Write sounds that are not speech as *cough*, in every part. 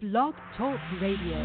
Blog Talk Radio.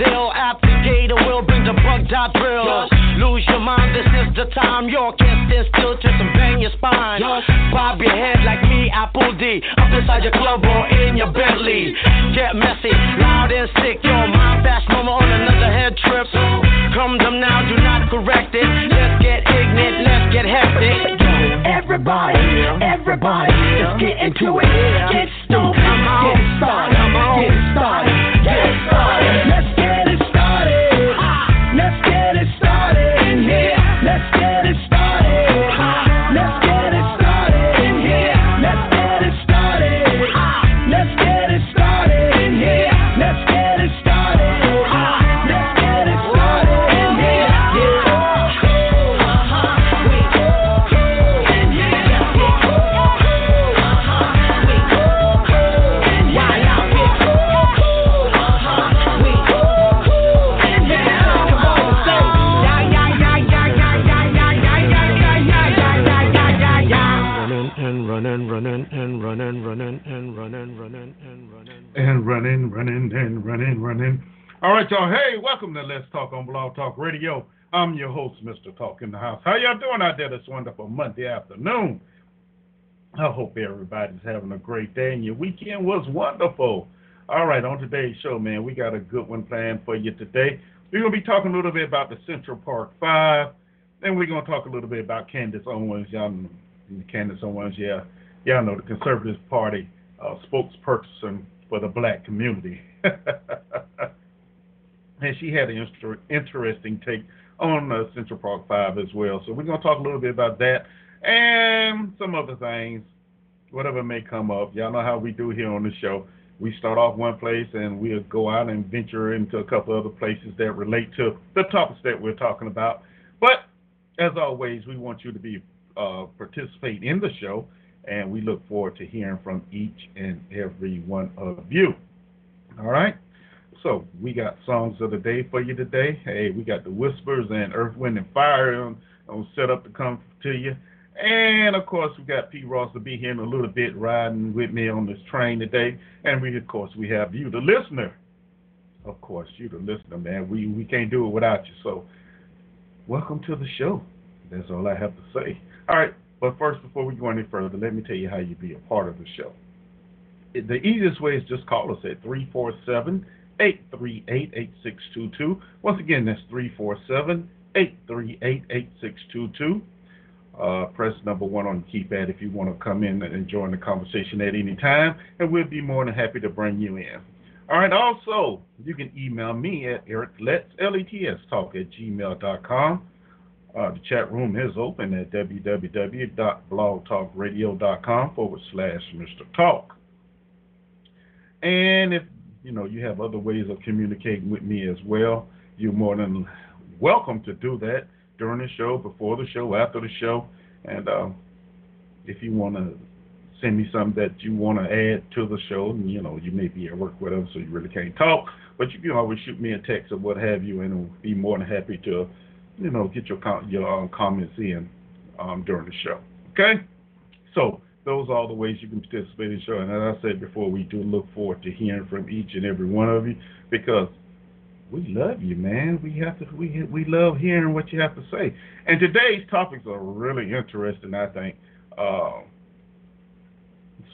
Deal. Applicator will bring the bug dot drill. Lose your mind, this is the time. You can't stand still, twist and bang your spine. Bob your head like me, Apple D. Up inside your club or in your Bentley. Get messy, loud and sick. Your mind fast moment on another head trip. Come them now, do not correct it. Let's get ignorant, let's get hectic. Everybody, everybody, let's get into it. Get stoked, get started, get started, right, y'all. Hey, welcome to Let's Talk on Blog Talk Radio. I'm your host, Mr. Talk in the House. How y'all doing out there this wonderful Monday afternoon? I hope everybody's having a great day and your weekend was wonderful. All right, on today's show, man, we got a good one planned for you today. We're going to be talking a little bit about the Central Park Five. Then we're going to talk a little bit about Candace Owens. Y'all Candace Owens, yeah. Y'all know the Conservative Party uh, spokesperson for the black community. *laughs* and she had an inter- interesting take on the Central Park Five as well. So we're going to talk a little bit about that and some other things, whatever may come up. Y'all know how we do here on the show. We start off one place and we'll go out and venture into a couple other places that relate to the topics that we're talking about. But as always, we want you to be uh, participate in the show, and we look forward to hearing from each and every one of you. All right. So we got songs of the day for you today. Hey, we got the Whispers and Earth, Wind, and Fire on, on set up to come to you. And of course, we got P. Ross to be here in a little bit, riding with me on this train today. And we, of course, we have you, the listener. Of course, you, the listener, man. We we can't do it without you. So, welcome to the show. That's all I have to say. All right, but first, before we go any further, let me tell you how you be a part of the show. The easiest way is just call us at 347 838 8622. Once again, that's 347 838 8622. Uh, press number one on the keypad if you want to come in and join the conversation at any time, and we'll be more than happy to bring you in. All right, also, you can email me at ericlets, L-E-T-S, talk at gmail.com. Uh, the chat room is open at www.blogtalkradio.com forward slash Mr. Talk. And if you know you have other ways of communicating with me as well, you're more than welcome to do that during the show, before the show, after the show. And uh, if you want to send me something that you want to add to the show, and you know you may be at work with them, so you really can't talk, but you can always shoot me a text or what have you, and I'll be more than happy to you know, get your com- your um, comments in um, during the show. Okay, so those are all the ways you can participate in the show. And as I said before, we do look forward to hearing from each and every one of you because we love you, man. We have to we we love hearing what you have to say. And today's topics are really interesting, I think. Um,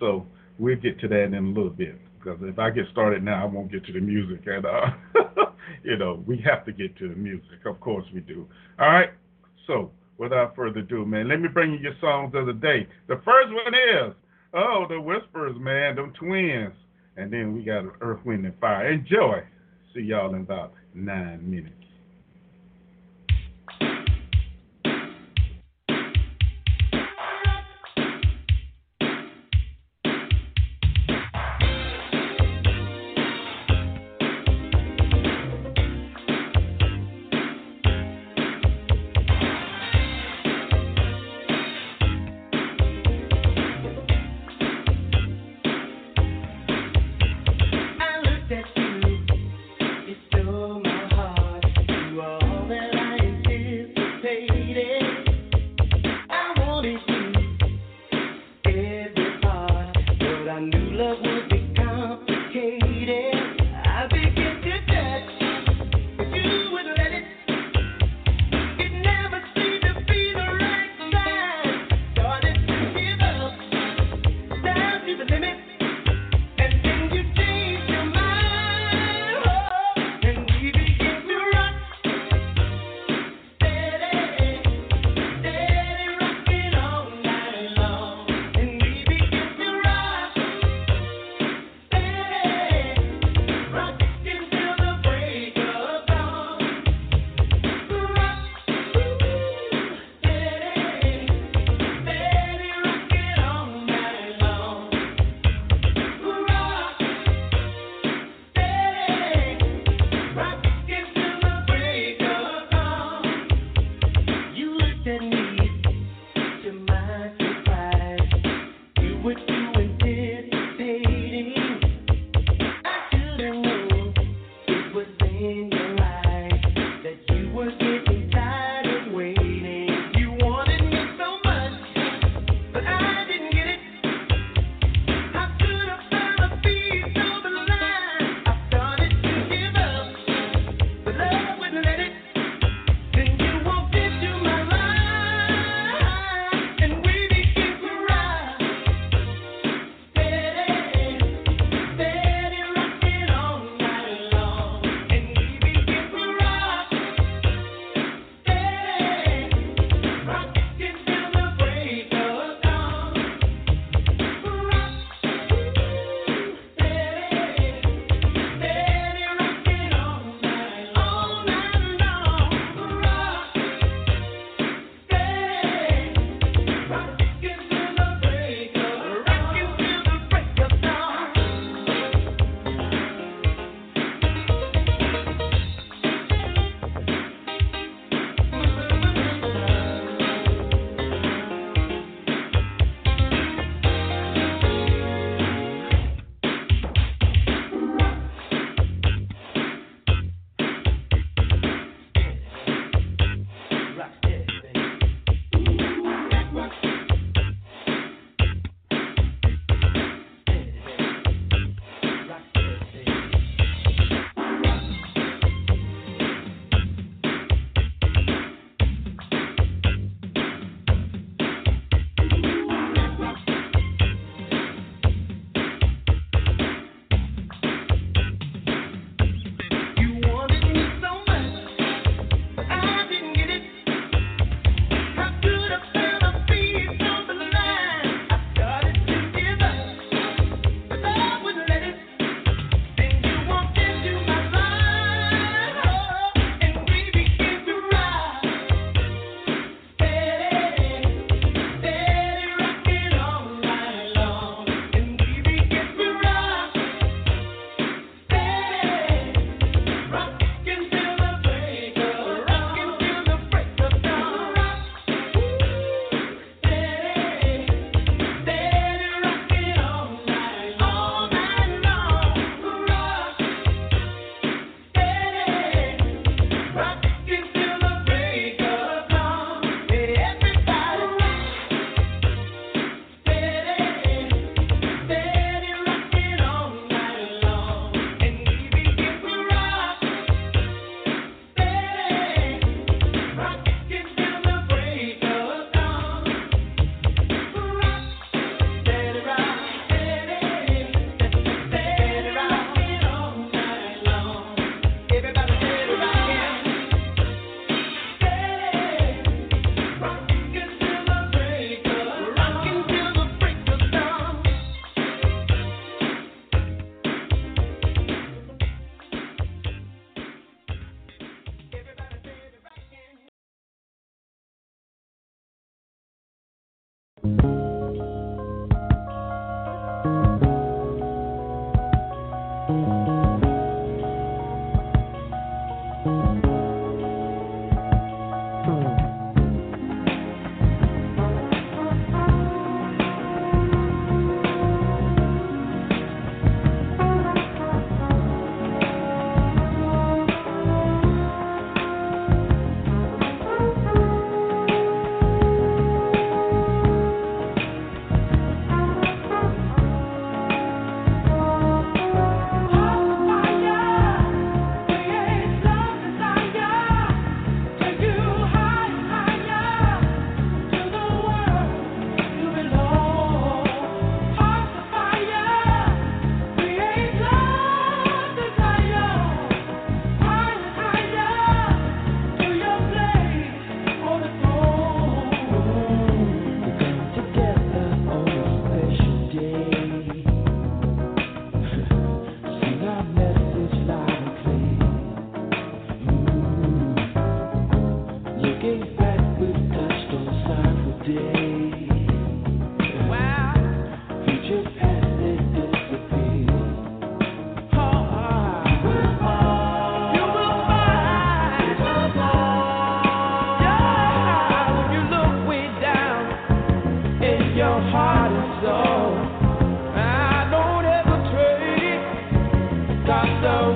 so we'll get to that in a little bit because if I get started now, I won't get to the music and. Uh, *laughs* you know, we have to get to the music. Of course we do. All right. So without further ado, man, let me bring you your songs of the day. The first one is, oh, the Whispers, man, them twins. And then we got Earth, Wind, and Fire. Enjoy. See y'all in about nine minutes.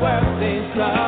world seems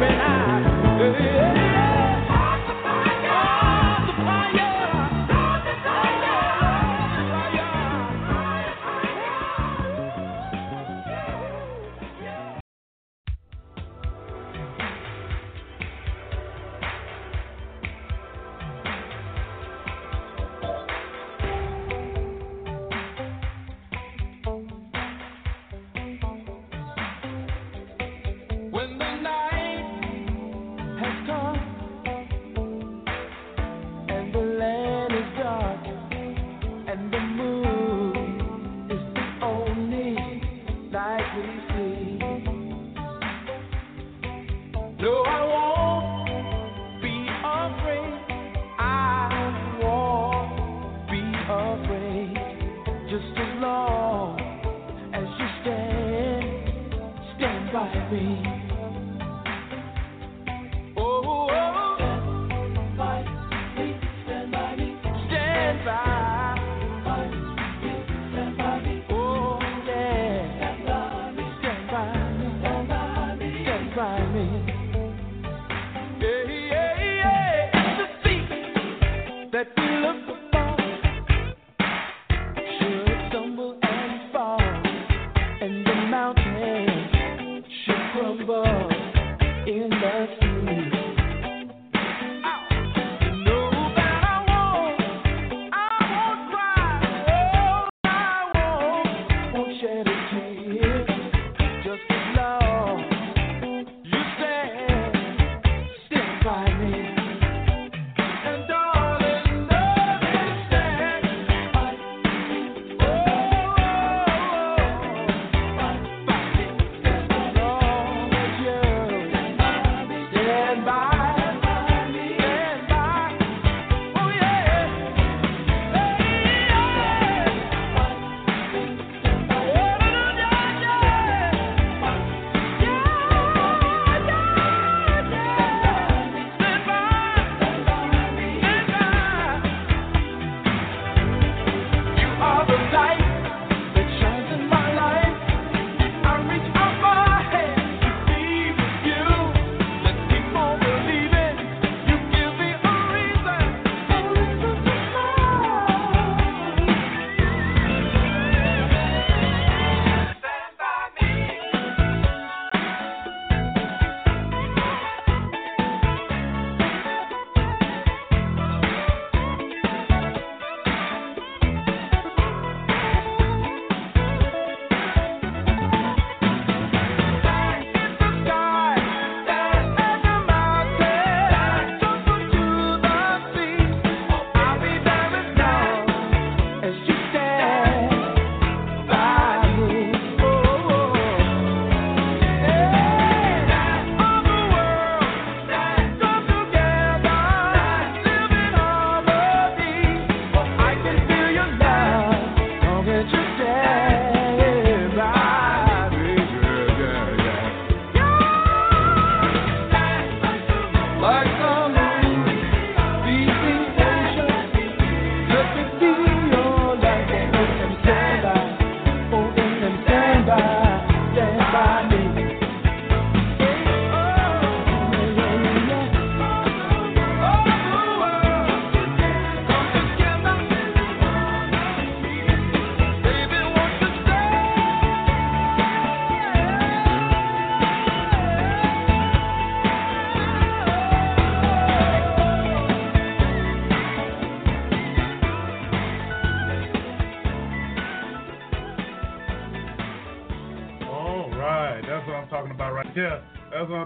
Roland,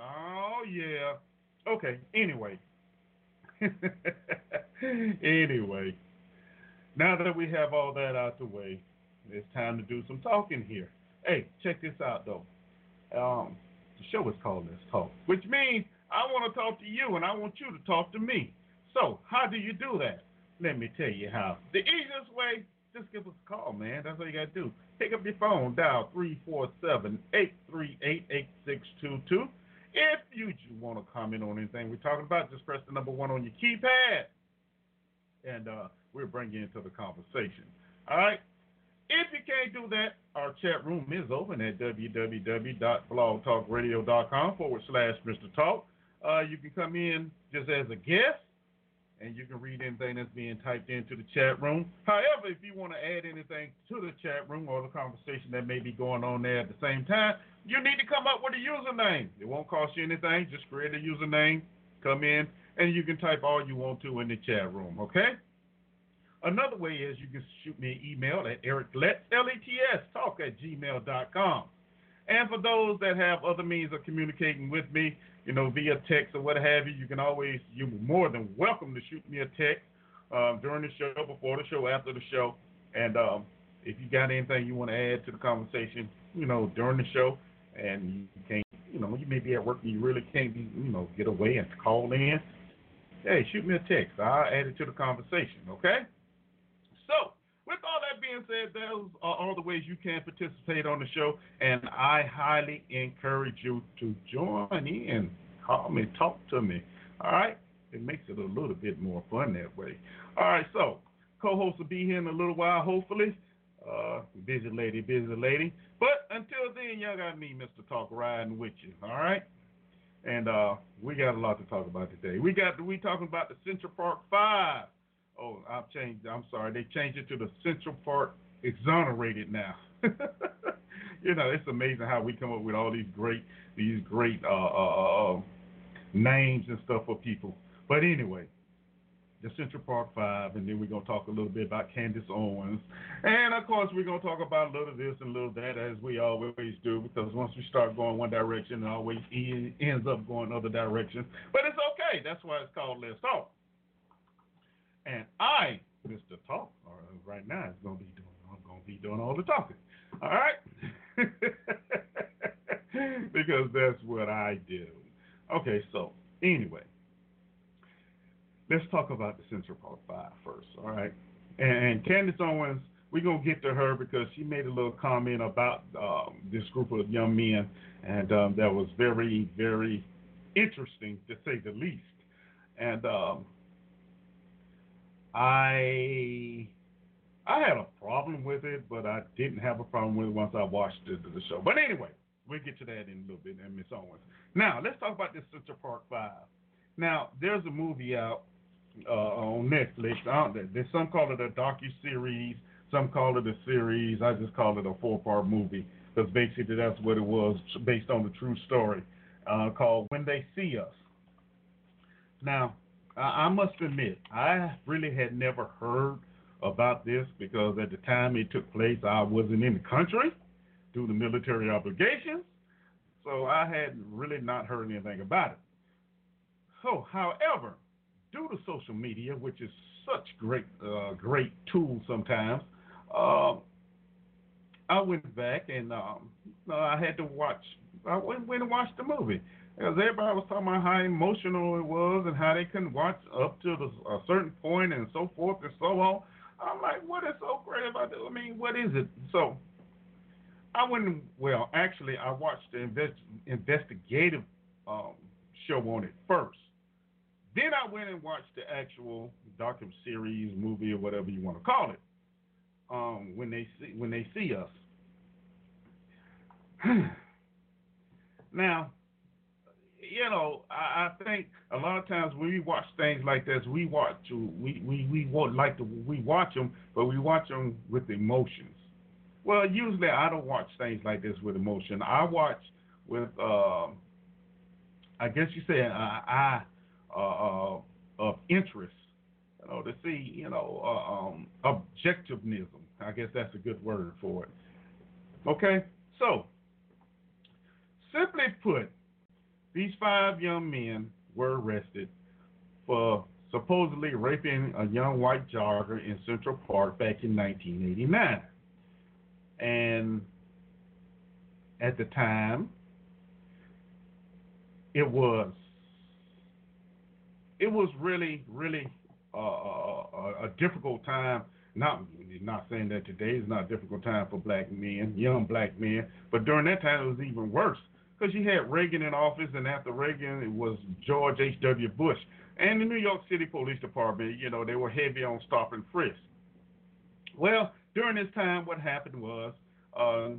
Oh, yeah. Okay, anyway. *laughs* anyway, now that we have all that out the way, it's time to do some talking here. Hey, check this out, though. Um, The show is called Let's Talk, which means I want to talk to you and I want you to talk to me. So, how do you do that? Let me tell you how. The easiest way, just give us a call, man. That's all you got to do. Pick up your phone, dial 347 838 8622. If you want to comment on anything we're talking about, just press the number one on your keypad and uh, we'll bring you into the conversation. All right? If you can't do that, our chat room is open at www.blogtalkradio.com forward slash Mr. Talk. Uh, you can come in just as a guest and you can read anything that's being typed into the chat room. However, if you want to add anything to the chat room or the conversation that may be going on there at the same time, you need to come up with a username. It won't cost you anything. Just create a username, come in, and you can type all you want to in the chat room, okay? Another way is you can shoot me an email at ericlets, L-E-T-S, talk at gmail.com. And for those that have other means of communicating with me, you know, via text or what have you, you can always, you're more than welcome to shoot me a text um, during the show, before the show, after the show. And um, if you got anything you want to add to the conversation, you know, during the show, and you can't, you know, you may be at work and you really can't be, you know, get away and call in, hey, shoot me a text. I'll add it to the conversation, okay? So, with all that being said, those are all the ways you can participate on the show, and I highly encourage you to join in. Call me, talk to me. All right? It makes it a little bit more fun that way. All right, so co-host will be here in a little while, hopefully. Uh, busy lady, busy lady. But until then, y'all got me, Mr. Talk, riding with you. All right? And uh, we got a lot to talk about today. We got we talking about the Central Park Five. Oh, I've changed. I'm sorry. They changed it to the Central Park Exonerated now. *laughs* you know, it's amazing how we come up with all these great these great uh, uh, uh, names and stuff for people. But anyway, the Central Park Five, and then we're gonna talk a little bit about Candace Owens, and of course we're gonna talk about a little this and a little that as we always do, because once we start going one direction, it always ends up going other directions. But it's okay. That's why it's called Let's Talk. And I, Mr. Talk, right now is gonna be doing. I'm gonna be doing all the talking. All right. *laughs* because that's what I do. Okay, so anyway, let's talk about the Central Park Five first, all right? And, and Candace Owens, we're gonna get to her because she made a little comment about um, this group of young men, and um, that was very, very interesting to say the least. And um, I I had a problem with it, but I didn't have a problem with it once I watched the, the show. But anyway, we'll get to that in a little bit, and Miss Owens. Now let's talk about this Central Park Five. Now there's a movie out uh, on Netflix. Out there there's some call it a docu series, some call it a series. I just call it a four part movie because basically that's what it was, based on the true story, uh, called When They See Us. Now, I, I must admit, I really had never heard about this because at the time it took place, I wasn't in the country due to military obligations. So I had really not heard anything about it. So, however, due to social media, which is such great, uh, great tool sometimes, uh, I went back and um, I had to watch. I went, went and watched the movie because everybody was talking about how emotional it was and how they couldn't watch up to the, a certain point and so forth and so on. I'm like, what is so great about it? I mean, what is it? So I went. Well, actually, I watched the invest, investigative um, show on it first. Then I went and watched the actual docu series, movie, or whatever you want to call it. Um, when they see when they see us. *clears throat* now, you know, I, I think a lot of times when we watch things like this, we watch we we we won't like to we watch them, but we watch them with emotions. Well, usually I don't watch things like this with emotion. I watch with, uh, I guess you say, uh, I uh, uh, of interest, you know, to see, you know, uh, um, objectivism. I guess that's a good word for it. Okay, so simply put, these five young men were arrested for supposedly raping a young white jogger in Central Park back in 1989. And at the time, it was it was really really uh, a, a difficult time. Not not saying that today is not a difficult time for black men, young black men, but during that time it was even worse because you had Reagan in office, and after Reagan it was George H. W. Bush, and the New York City Police Department. You know they were heavy on stop and frisk. Well, during this time, what happened was uh,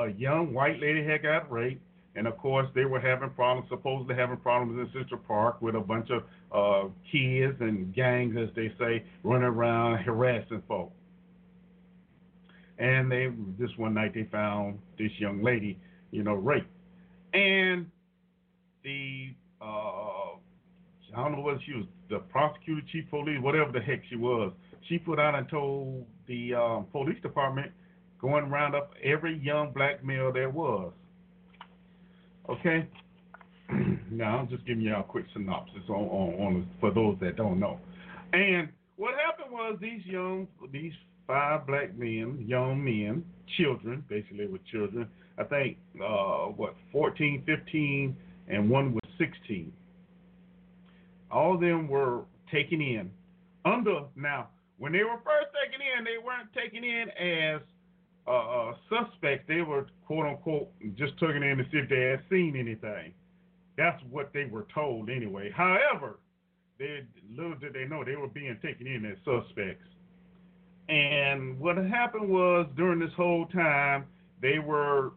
a young white lady had got raped and of course, they were having problems, supposedly having problems in Central Park with a bunch of uh, kids and gangs, as they say, running around harassing folks. And they, this one night, they found this young lady, you know, raped. And the, uh, I don't know what she was, the prosecutor, chief police, whatever the heck she was, she put out and told the um, police department, going round up every young black male there was Okay? *clears throat* now, I'm just giving you a quick synopsis on, on, on for those that don't know. And what happened was these young, these five black men, young men, children, basically with children, I think, uh, what, 14, 15, and one was 16. All of them were taken in under, now, when they were first taken in, they weren't taken in as uh, suspects, they were quote unquote just taken in to see if they had seen anything. That's what they were told anyway. However, they little did they know they were being taken in as suspects. And what happened was during this whole time they were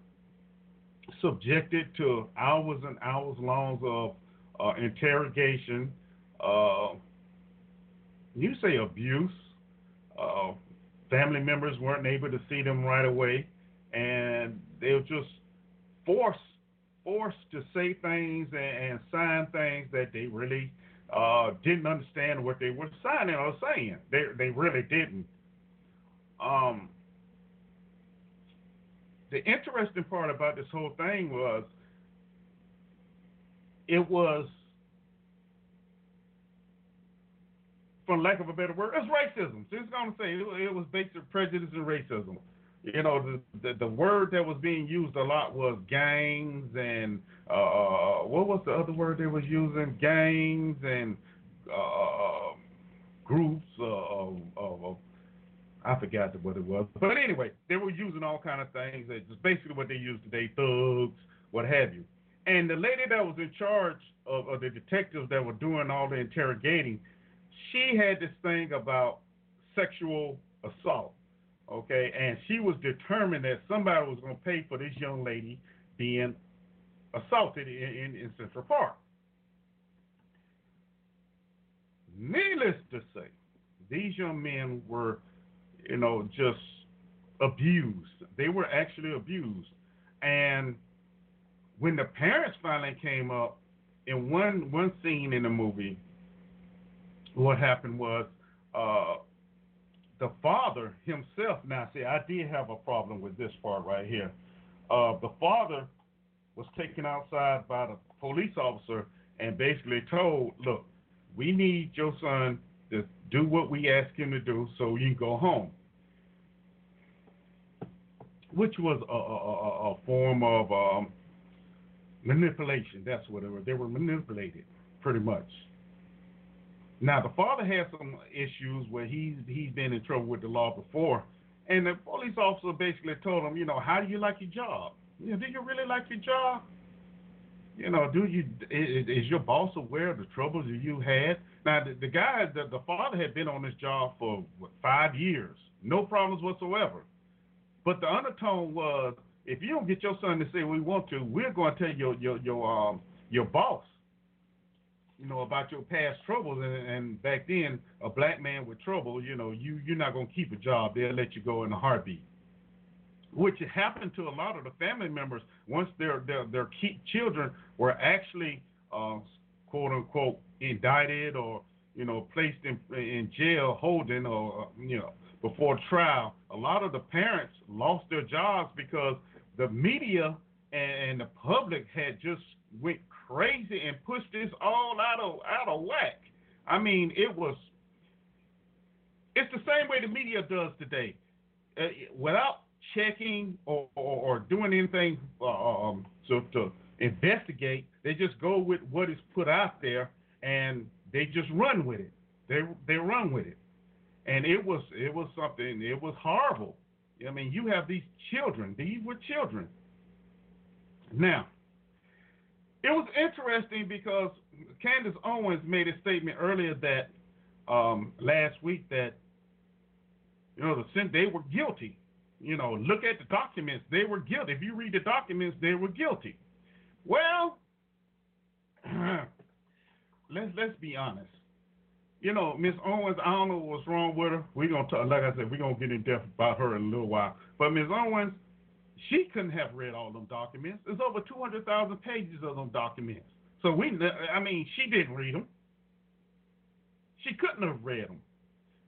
subjected to hours and hours long of uh, interrogation. Uh, you say abuse, uh, family members weren't able to see them right away, and they were just forced forced to say things and, and sign things that they really uh, didn't understand what they were signing or saying. They they really didn't. Um, the interesting part about this whole thing was it was for lack of a better word, it's racism. Just gonna say it, it was based on prejudice and racism. You know, the, the, the word that was being used a lot was gangs and uh, uh, uh what was the other word they was using? Gangs and uh, uh groups of, of, of I forgot what it was, but anyway, they were using all kind of things. It's basically what they use today, thugs, what have you. And the lady that was in charge of, of the detectives that were doing all the interrogating, she had this thing about sexual assault, okay, and she was determined that somebody was going to pay for this young lady being assaulted in, in, in Central Park. Needless to say, these young men were, you know, just abused. They were actually abused. And when the parents finally came up, in one one scene in the movie, what happened was uh, the father himself. Now, see, I did have a problem with this part right here. Uh, the father was taken outside by the police officer and basically told, "Look, we need your son to do what we ask him to do, so you can go home." Which was a, a, a form of um, manipulation. That's what it was. They were manipulated, pretty much. Now the father had some issues where he's he's been in trouble with the law before, and the police officer basically told him, you know, how do you like your job? You know, do you really like your job? You know, do you is, is your boss aware of the troubles that you had? Now the, the guy, the, the father had been on this job for what, five years, no problems whatsoever. But the undertone was, if you don't get your son to say we want to, we're going to tell your your your um your boss you know, about your past troubles. And, and back then, a black man with trouble, you know, you you're not gonna keep a job. They'll let you go in a heartbeat. Which happened to a lot of the family members once their their their children were actually uh, quote unquote indicted or you know placed in in jail holding or uh, you know before trial. A lot of the parents lost their jobs because the media and the public had just went crazy and pushed this all out of out of whack. I mean, it was. It's the same way the media does today, uh, without checking or, or, or doing anything uh, um, So to investigate, they just go with what is put out there and they just run with it. They they run with it, and it was it was something. It was horrible. I mean, you have these children. These were children. Now, it was interesting because Candace Owens made a statement earlier that um, last week that you know the they were guilty. You know, look at the documents; they were guilty. If you read the documents, they were guilty. Well, *clears throat* let's let's be honest. You know, Miss Owens, I don't know what's wrong with her. We're gonna talk, like I said, we're gonna get in depth about her in a little while. But Miss Owens, she couldn't have read all them documents. There's over two hundred thousand pages of them documents. So we, I mean, she didn't read them. She couldn't have read them.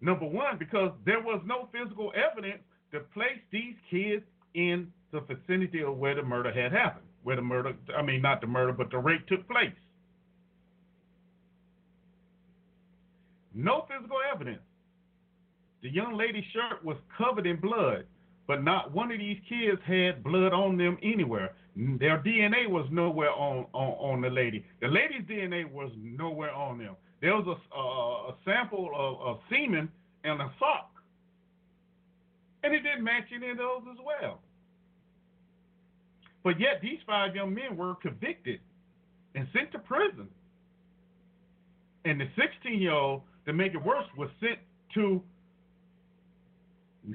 Number one, because there was no physical evidence to place these kids in the vicinity of where the murder had happened, where the murder, I mean, not the murder, but the rape took place. No physical evidence. The young lady's shirt was covered in blood, but not one of these kids had blood on them anywhere. Their DNA was nowhere on, on, on the lady. The lady's DNA was nowhere on them. There was a, a sample of, of semen in a sock, and it didn't match any of those as well. But yet, these five young men were convicted and sent to prison. And the 16 year old to make it worse, was sent to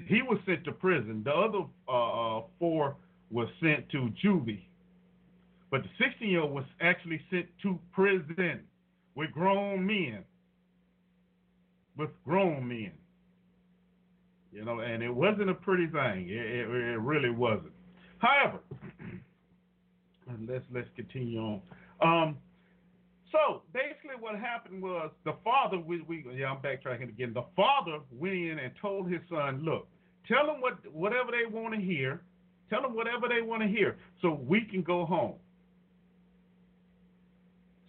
he was sent to prison. The other uh, uh four was sent to juvie, but the 16 year old was actually sent to prison with grown men. With grown men, you know, and it wasn't a pretty thing. It, it, it really wasn't. However, *clears throat* let's let's continue on. Um, so basically, what happened was the father. We, we yeah, I'm backtracking again. The father went in and told his son, "Look, tell them what whatever they want to hear. Tell them whatever they want to hear, so we can go home.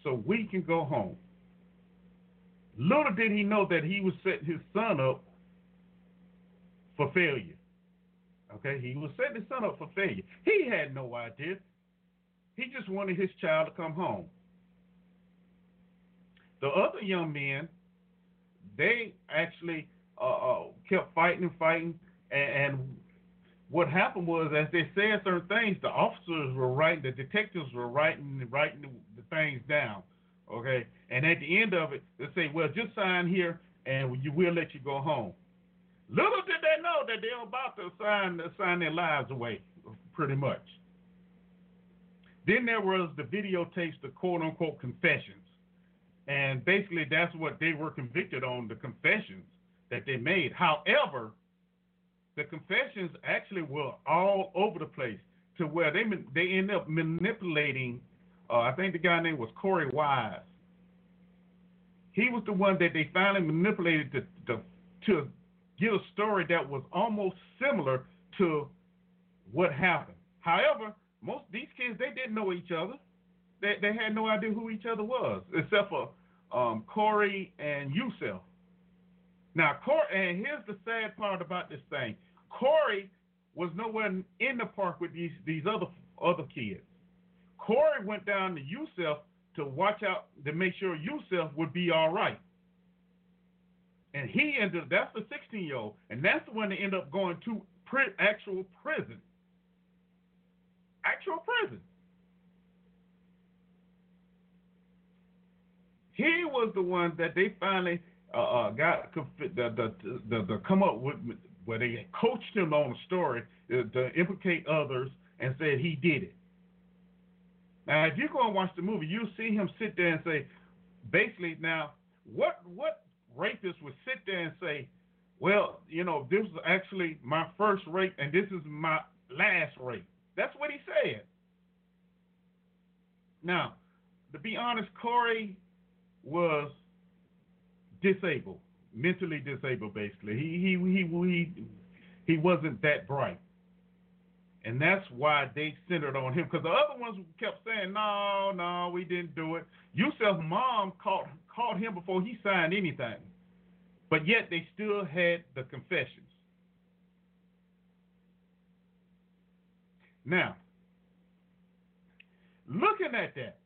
So we can go home." Little did he know that he was setting his son up for failure. Okay, he was setting his son up for failure. He had no idea. He just wanted his child to come home. The other young men, they actually uh, uh, kept fighting and fighting, and, and what happened was, as they said certain things, the officers were writing, the detectives were writing, writing the things down. Okay, and at the end of it, they say, "Well, just sign here, and we will let you go home." Little did they know that they were about to sign sign their lives away, pretty much. Then there was the videotapes, the quote unquote confessions. And basically, that's what they were convicted on the confessions that they made. However, the confessions actually were all over the place to where they they end up manipulating. Uh, I think the guy name was Korey Wise. He was the one that they finally manipulated to, to to get a story that was almost similar to what happened. However, most of these kids they didn't know each other they, they had no idea who each other was, except for um, Korey and Yusef. Now, Korey, and here's the sad part about this thing: Korey was nowhere in the park with these these other other kids. Korey went down to Yusef to watch out to make sure Yusef would be all right. And he ended up, that's the 16 year old, and that's the one that ended up going to pri- actual prison. Actual prison. He was the one that they finally uh, uh got the, the, the, the, come up with where they coached him on a story to, to implicate others and said he did it. Now, if you go and watch the movie, you'll see him sit there and say, basically, now, what what rapist would sit there and say, well, you know, this was actually my first rape and this is my last rape. That's what he said. Now, to be honest, Korey was disabled, mentally disabled, basically. He he he he he wasn't that bright, and that's why they centered on him. Because the other ones kept saying, "No, no, we didn't do it." Yusef's mom caught caught him before he signed anything, but yet they still had the confessions. Now, looking at that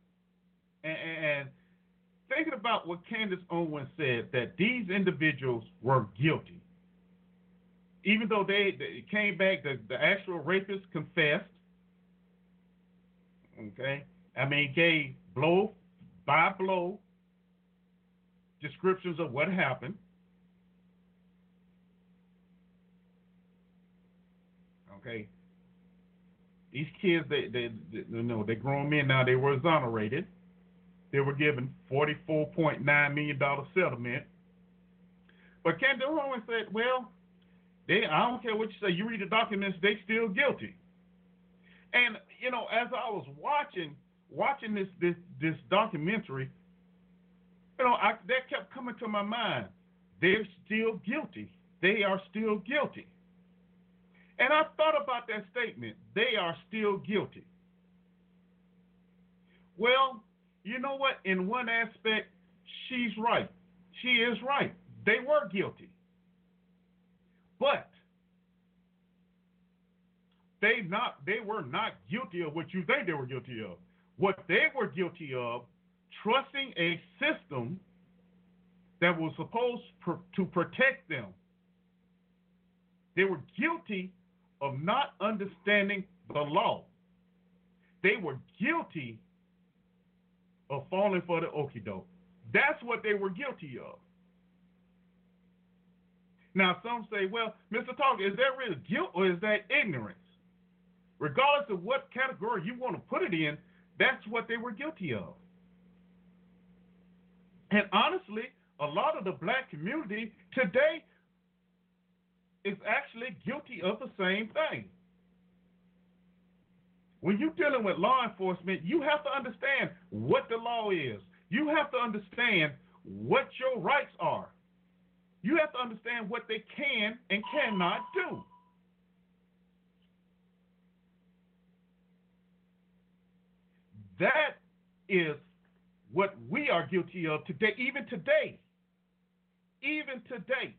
and, and thinking about what Candace Owens said that these individuals were guilty, even though they, they came back, the, the actual rapist confessed. Okay, I mean, gave blow by blow descriptions of what happened. Okay, these kids, they, they, they you know, they grown men now. They were exonerated. They were given forty-four point nine million dollar settlement. But Candace Owens said, "Well, they, I don't care what you say. You read the documents, they still guilty." And you know, as I was watching watching this this this documentary, you know, I, that kept coming to my mind. They're still guilty. They are still guilty. And I thought about that statement. They are still guilty. Well, you know what? In one aspect, she's right. She is right. They were guilty. But they not they were not guilty of what you think they were guilty of. What they were guilty of, trusting a system that was supposed to protect them. They were guilty of not understanding the law. They were guilty of falling for the okie doke. That's what they were guilty of. Now, some say, well, Mr. Talk, is that really guilt or is that ignorance? Regardless of what category you want to put it in, that's what they were guilty of. And honestly, a lot of the black community today is actually guilty of the same thing. When you're dealing with law enforcement, you have to understand what the law is. You have to understand what your rights are. You have to understand what they can and cannot do. That is what we are guilty of today, even today. Even today.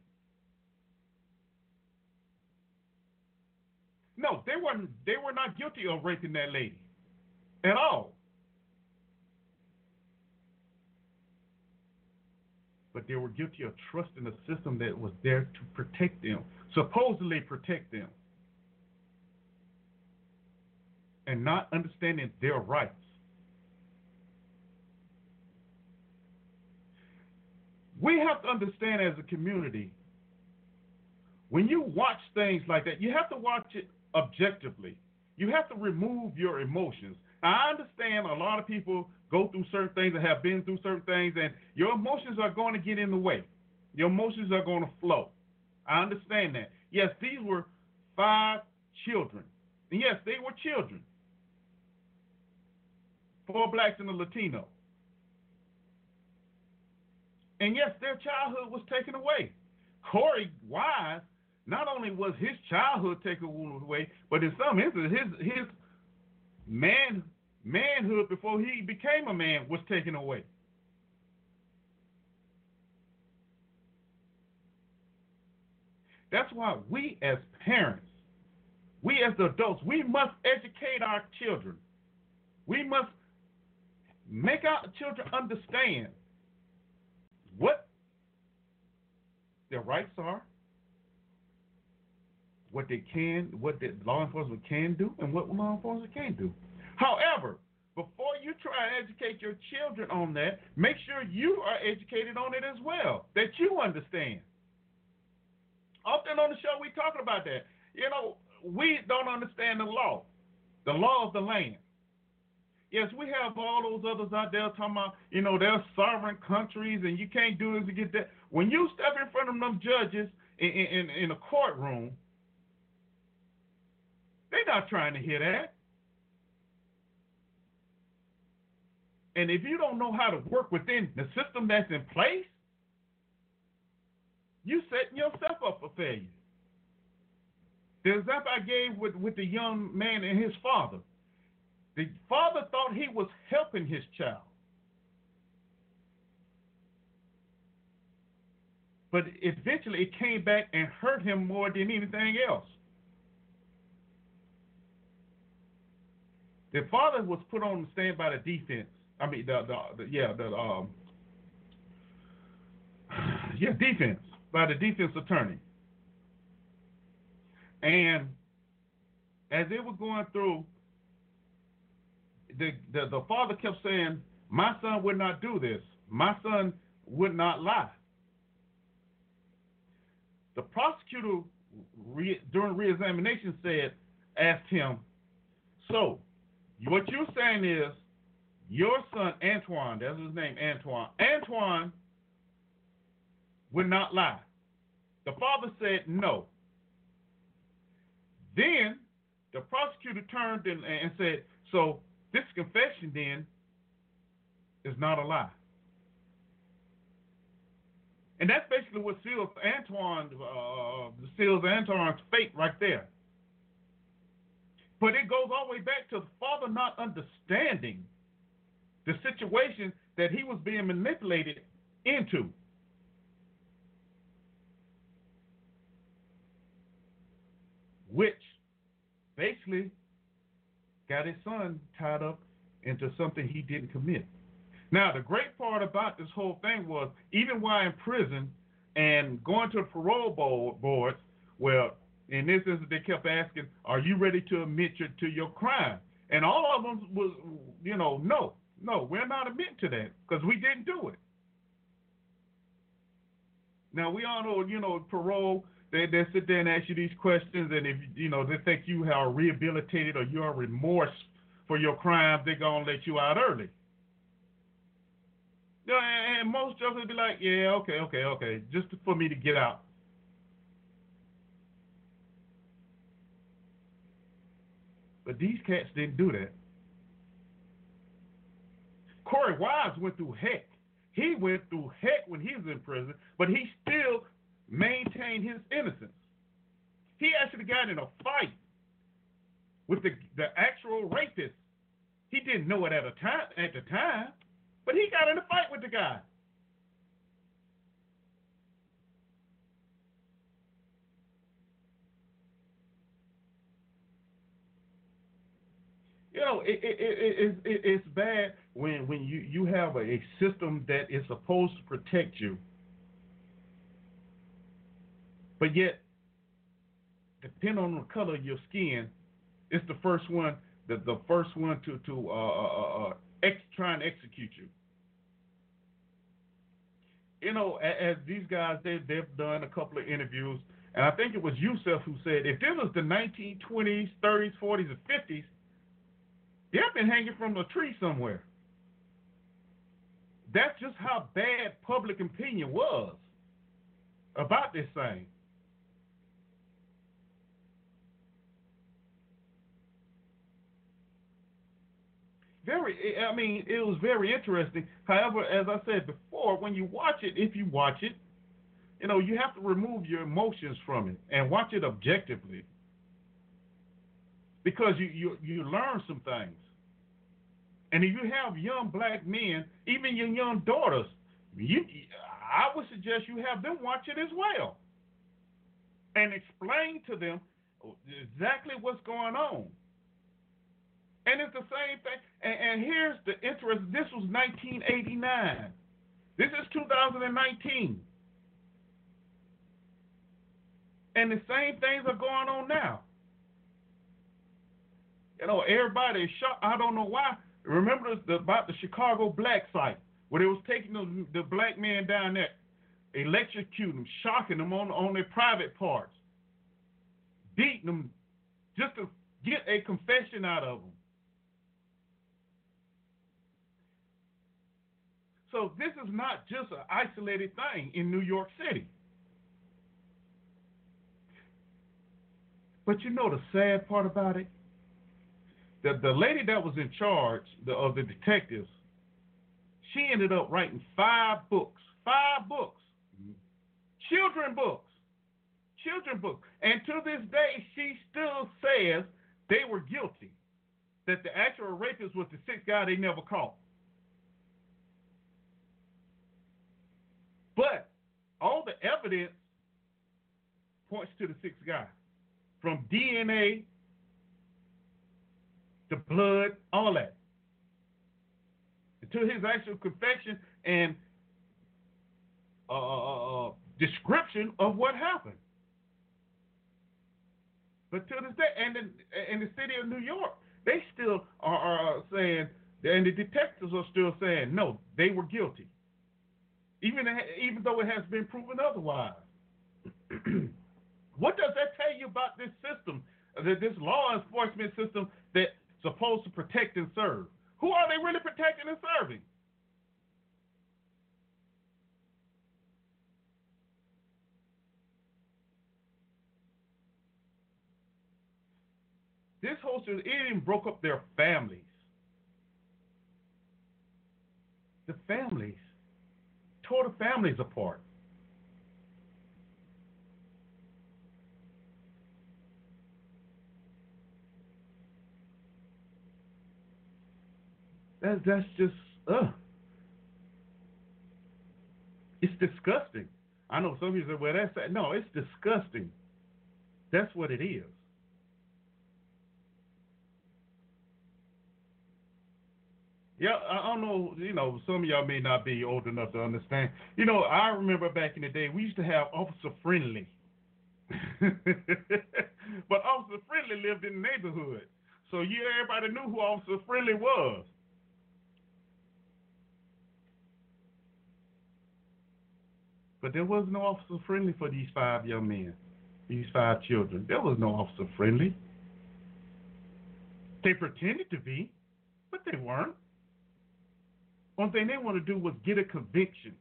No, they weren't they were not guilty of raping that lady at all. But they were guilty of trusting a system that was there to protect them, supposedly protect them, and not understanding their rights. We have to understand as a community when you watch things like that, you have to watch it objectively. You have to remove your emotions. I understand a lot of people go through certain things and have been through certain things, and your emotions are going to get in the way. Your emotions are going to flow. I understand that. Yes, these were five children. And yes, they were children. Four blacks and a Latino. And yes, their childhood was taken away. Korey Wise not only was his childhood taken away, but in some instances, his his man manhood before he became a man was taken away. That's why we as parents, we as adults, we must educate our children. We must make our children understand what their rights are, what they can, what the law enforcement can do, and what law enforcement can't do. However, before you try and educate your children on that, make sure you are educated on it as well, that you understand. Often on the show, we talking about that. You know, we don't understand the law, the law of the land. Yes, we have all those others out there talking about, you know, they're sovereign countries and you can't do this to get that. When you step in front of them judges in, in, in a courtroom, they're not trying to hear that. And if you don't know how to work within the system that's in place, you're setting yourself up for failure. The example I gave with, with the young man and his father. The father thought he was helping his child. But eventually it came back and hurt him more than anything else. The father was put on the stand by the defense. I mean, the, the, the yeah, the um, *sighs* yeah, defense by the defense attorney. And as they were going through, the, the the father kept saying, "My son would not do this. My son would not lie." The prosecutor, re, during reexamination, said, asked him, "So, what you're saying is your son Antoine, that's his name, Antoine. Antoine would not lie. The father said no. Then the prosecutor turned and, and said, So this confession then is not a lie. And that's basically what seals Antoine, uh, seals Antoine's fate right there. But it goes all the way back to the father not understanding the situation that he was being manipulated into. Which basically got his son tied up into something he didn't commit. Now, the great part about this whole thing was even while in prison and going to the parole board, boards, well, in this instance, they kept asking, "Are you ready to admit your, to your crime?" And all of them was, you know, no. No, we're not admitting to that because we didn't do it. Now we all know, you know, parole. They they sit there and ask you these questions, and if you know they think you are rehabilitated or you are remorse for your crimes, they're gonna let you out early. And most judges be like, yeah, okay, okay, okay, just for me to get out. But these cats didn't do that. Korey Wise went through heck. He went through heck when he was in prison, but he still maintained his innocence. He actually got in a fight with the, the actual rapist. He didn't know it at a time at the time, but he got in a fight with the guy. You know, it, it, it, it, it's bad when when you, you have a, a system that is supposed to protect you, but yet, depending on the color of your skin, it's the first one the, the first one to to uh, uh, uh, uh ex, try and execute you. You know, as, as these guys they they've done a couple of interviews, and I think it was Yusef who said if this was the 1920s, 30s, 40s, and 50s They've been hanging from a tree somewhere. That's just how bad public opinion was about this thing. Very, I mean, it was very interesting. However, as I said before, when you watch it, if you watch it, you know, you have to remove your emotions from it and watch it objectively because you you you learn some things. And if you have young black men, even your young daughters, you I would suggest you have them watch it as well and explain to them exactly what's going on. And it's the same thing. And, and here's the interest. This was 1989. This is 2019. And the same things are going on now. You know, everybody is shocked. I don't know why. Remember the, about the Chicago black site where they was taking the, the black men down there, electrocuting them, shocking them on on their private parts, beating them just to get a confession out of them. So this is not just an isolated thing in New York City. But you know the sad part about it? The the lady that was in charge the, of the detectives, she ended up writing five books, five books, children books, children books, and to this day she still says they were guilty, that the actual rapist was the sixth guy they never caught. But all the evidence points to the sixth guy, from DNA the blood, all that. To his actual confession and uh, uh, uh, description of what happened. But to this day, and in, in the city of New York, they still are, are saying, and the detectives are still saying, no, they were guilty, even even though it has been proven otherwise. *clears throat* what does that tell you about this system, this law enforcement system that's supposed to protect and serve? Who are they really protecting and serving? This whole it even broke up their families. The families tore the families apart. That, that's just, ugh. It's disgusting. I know some people say, well, that's, no, it's disgusting. That's what it is. Yeah, I don't know. You know, some of y'all may not be old enough to understand. You know, I remember back in the day, we used to have Officer Friendly. *laughs* but Officer Friendly lived in the neighborhood. So you everybody knew who Officer Friendly was. But there was no Officer Friendly for these five young men, these five children. There was no Officer Friendly. They pretended to be, but they weren't. One thing they want to do was get a conviction.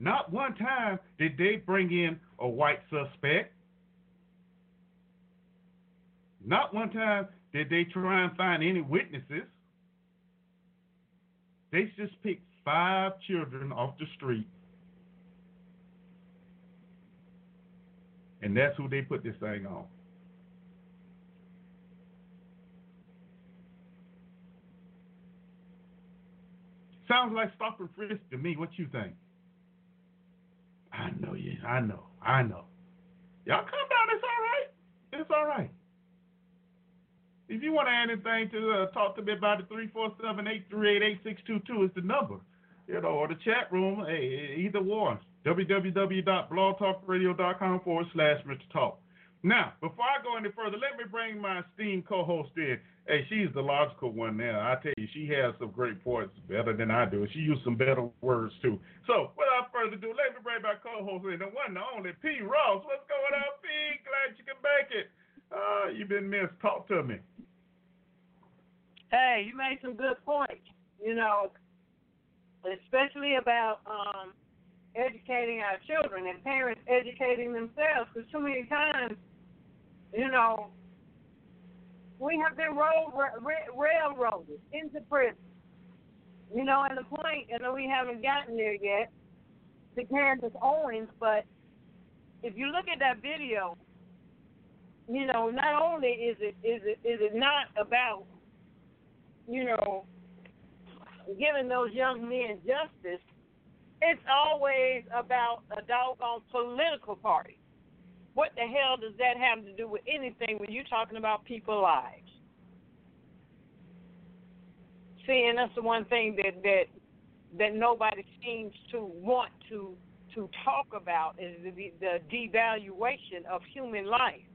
Not one time did they bring in a white suspect. Not one time did they try and find any witnesses. They just picked five children off the street. And that's who they put this thing on. Sounds like stop and frisk to me. What you think? I know you. I know. I know. Y'all come down. It's all right. It's all right. If you want to add anything to uh, talk to me about it, 347-838-8622 is the number. You know, or the chat room, hey, either one. www.blogtalkradio.com forward slash Mr. Talk. Now, before I go any further, let me bring my esteemed co-host in. Hey, she's the logical one now. I tell you, she has some great points, better than I do. She used some better words too. So, without further ado, let me bring my co-host in, the one, the only P. Ross. What's going on, P? Glad you can make it. Uh, you've been missed. Talk to me. Hey, you made some good points. You know, especially about um, educating our children and parents educating themselves. Because too many times you know, we have been road, railroaded into prison. You know, and the point, and we haven't gotten there yet, to Candace Owens, but if you look at that video, you know, not only is it is it is it not about, you know, giving those young men justice, it's always about a doggone political party. What the hell does that have to do with anything when you're talking about people's lives? See, and that's the one thing that that that nobody seems to want to to talk about is the, the devaluation of human life.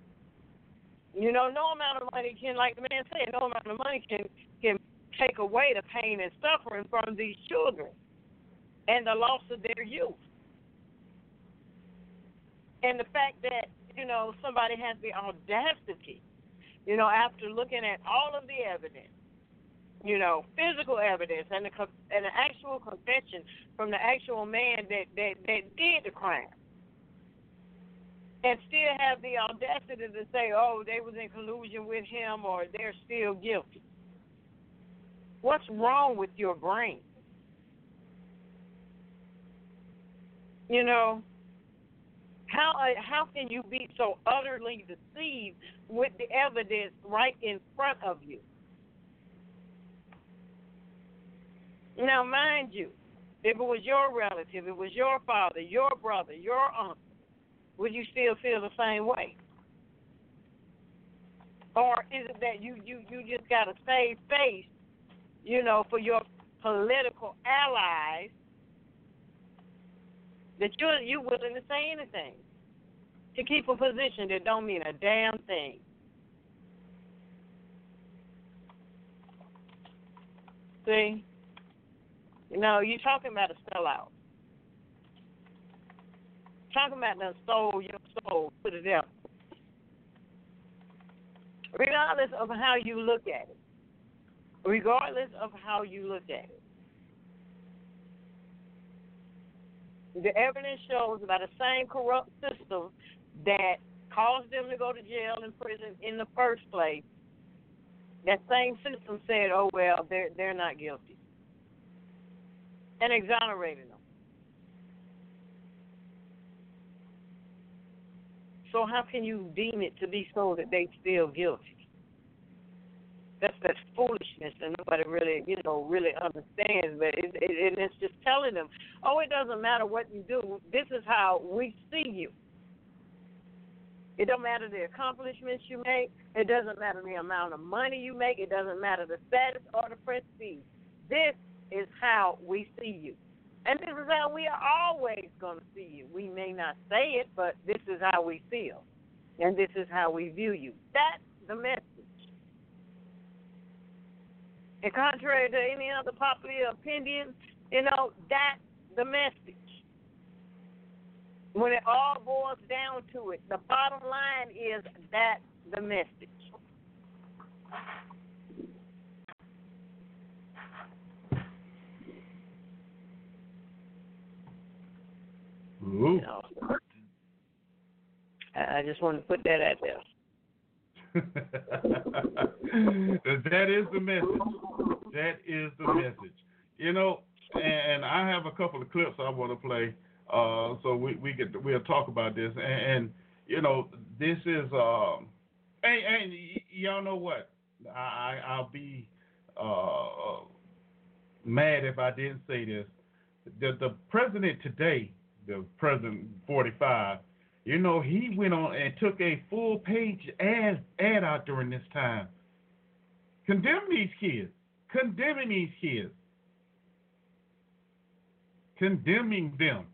You know, no amount of money can, like the man said, no amount of money can can take away the pain and suffering from these children and the loss of their youth. And the fact that, you know, somebody has the audacity, you know, after looking at all of the evidence, you know, physical evidence and the and the actual confession from the actual man that that that did the crime, and still have the audacity to say, "Oh, they was in collusion with him," or they're still guilty. What's wrong with your brain? You know, how uh, how can you be so utterly deceived with the evidence right in front of you? Now, mind you, if it was your relative, it was your father, your brother, your uncle, would you still feel the same way? Or is it that you you you just got to save face, you know, for your political allies that you're you willing to say anything to keep a position that don't mean a damn thing. See, you know, you're talking about a sellout. Talking about the soul, your soul to the devil. Regardless of how you look at it. Regardless of how you look at it. The evidence shows by the same corrupt system that caused them to go to jail and prison in the first place. That same system said, "Oh well, they're they're not guilty," and exonerated them. So how can you deem it to be so that they feel guilty? That's that foolishness, and nobody really, you know, really understands. But it, it, and it's just telling them, oh, it doesn't matter what you do. This is how we see you. It don't matter the accomplishments you make. It doesn't matter the amount of money you make. It doesn't matter the status or the prestige. This is how we see you. And this is how we are always going to see you. We may not say it, but this is how we feel. And this is how we view you. That's the message. And contrary to any other popular opinion, you know, that's the message. When it all boils down to it, the bottom line is that's the message. Ooh. You know, I just wanted to put that out there. *laughs* that is the message. That is the message. You know, and I have a couple of clips I want to play. Uh, so we we get we'll talk about this. And, and you know, this is um, and, and y- y'all know what? I I'll be uh mad if I didn't say this. The the president today, the president 45 you know, he went on and took a full page ad ad out during this time, condemning these kids, condemning these kids, condemning them,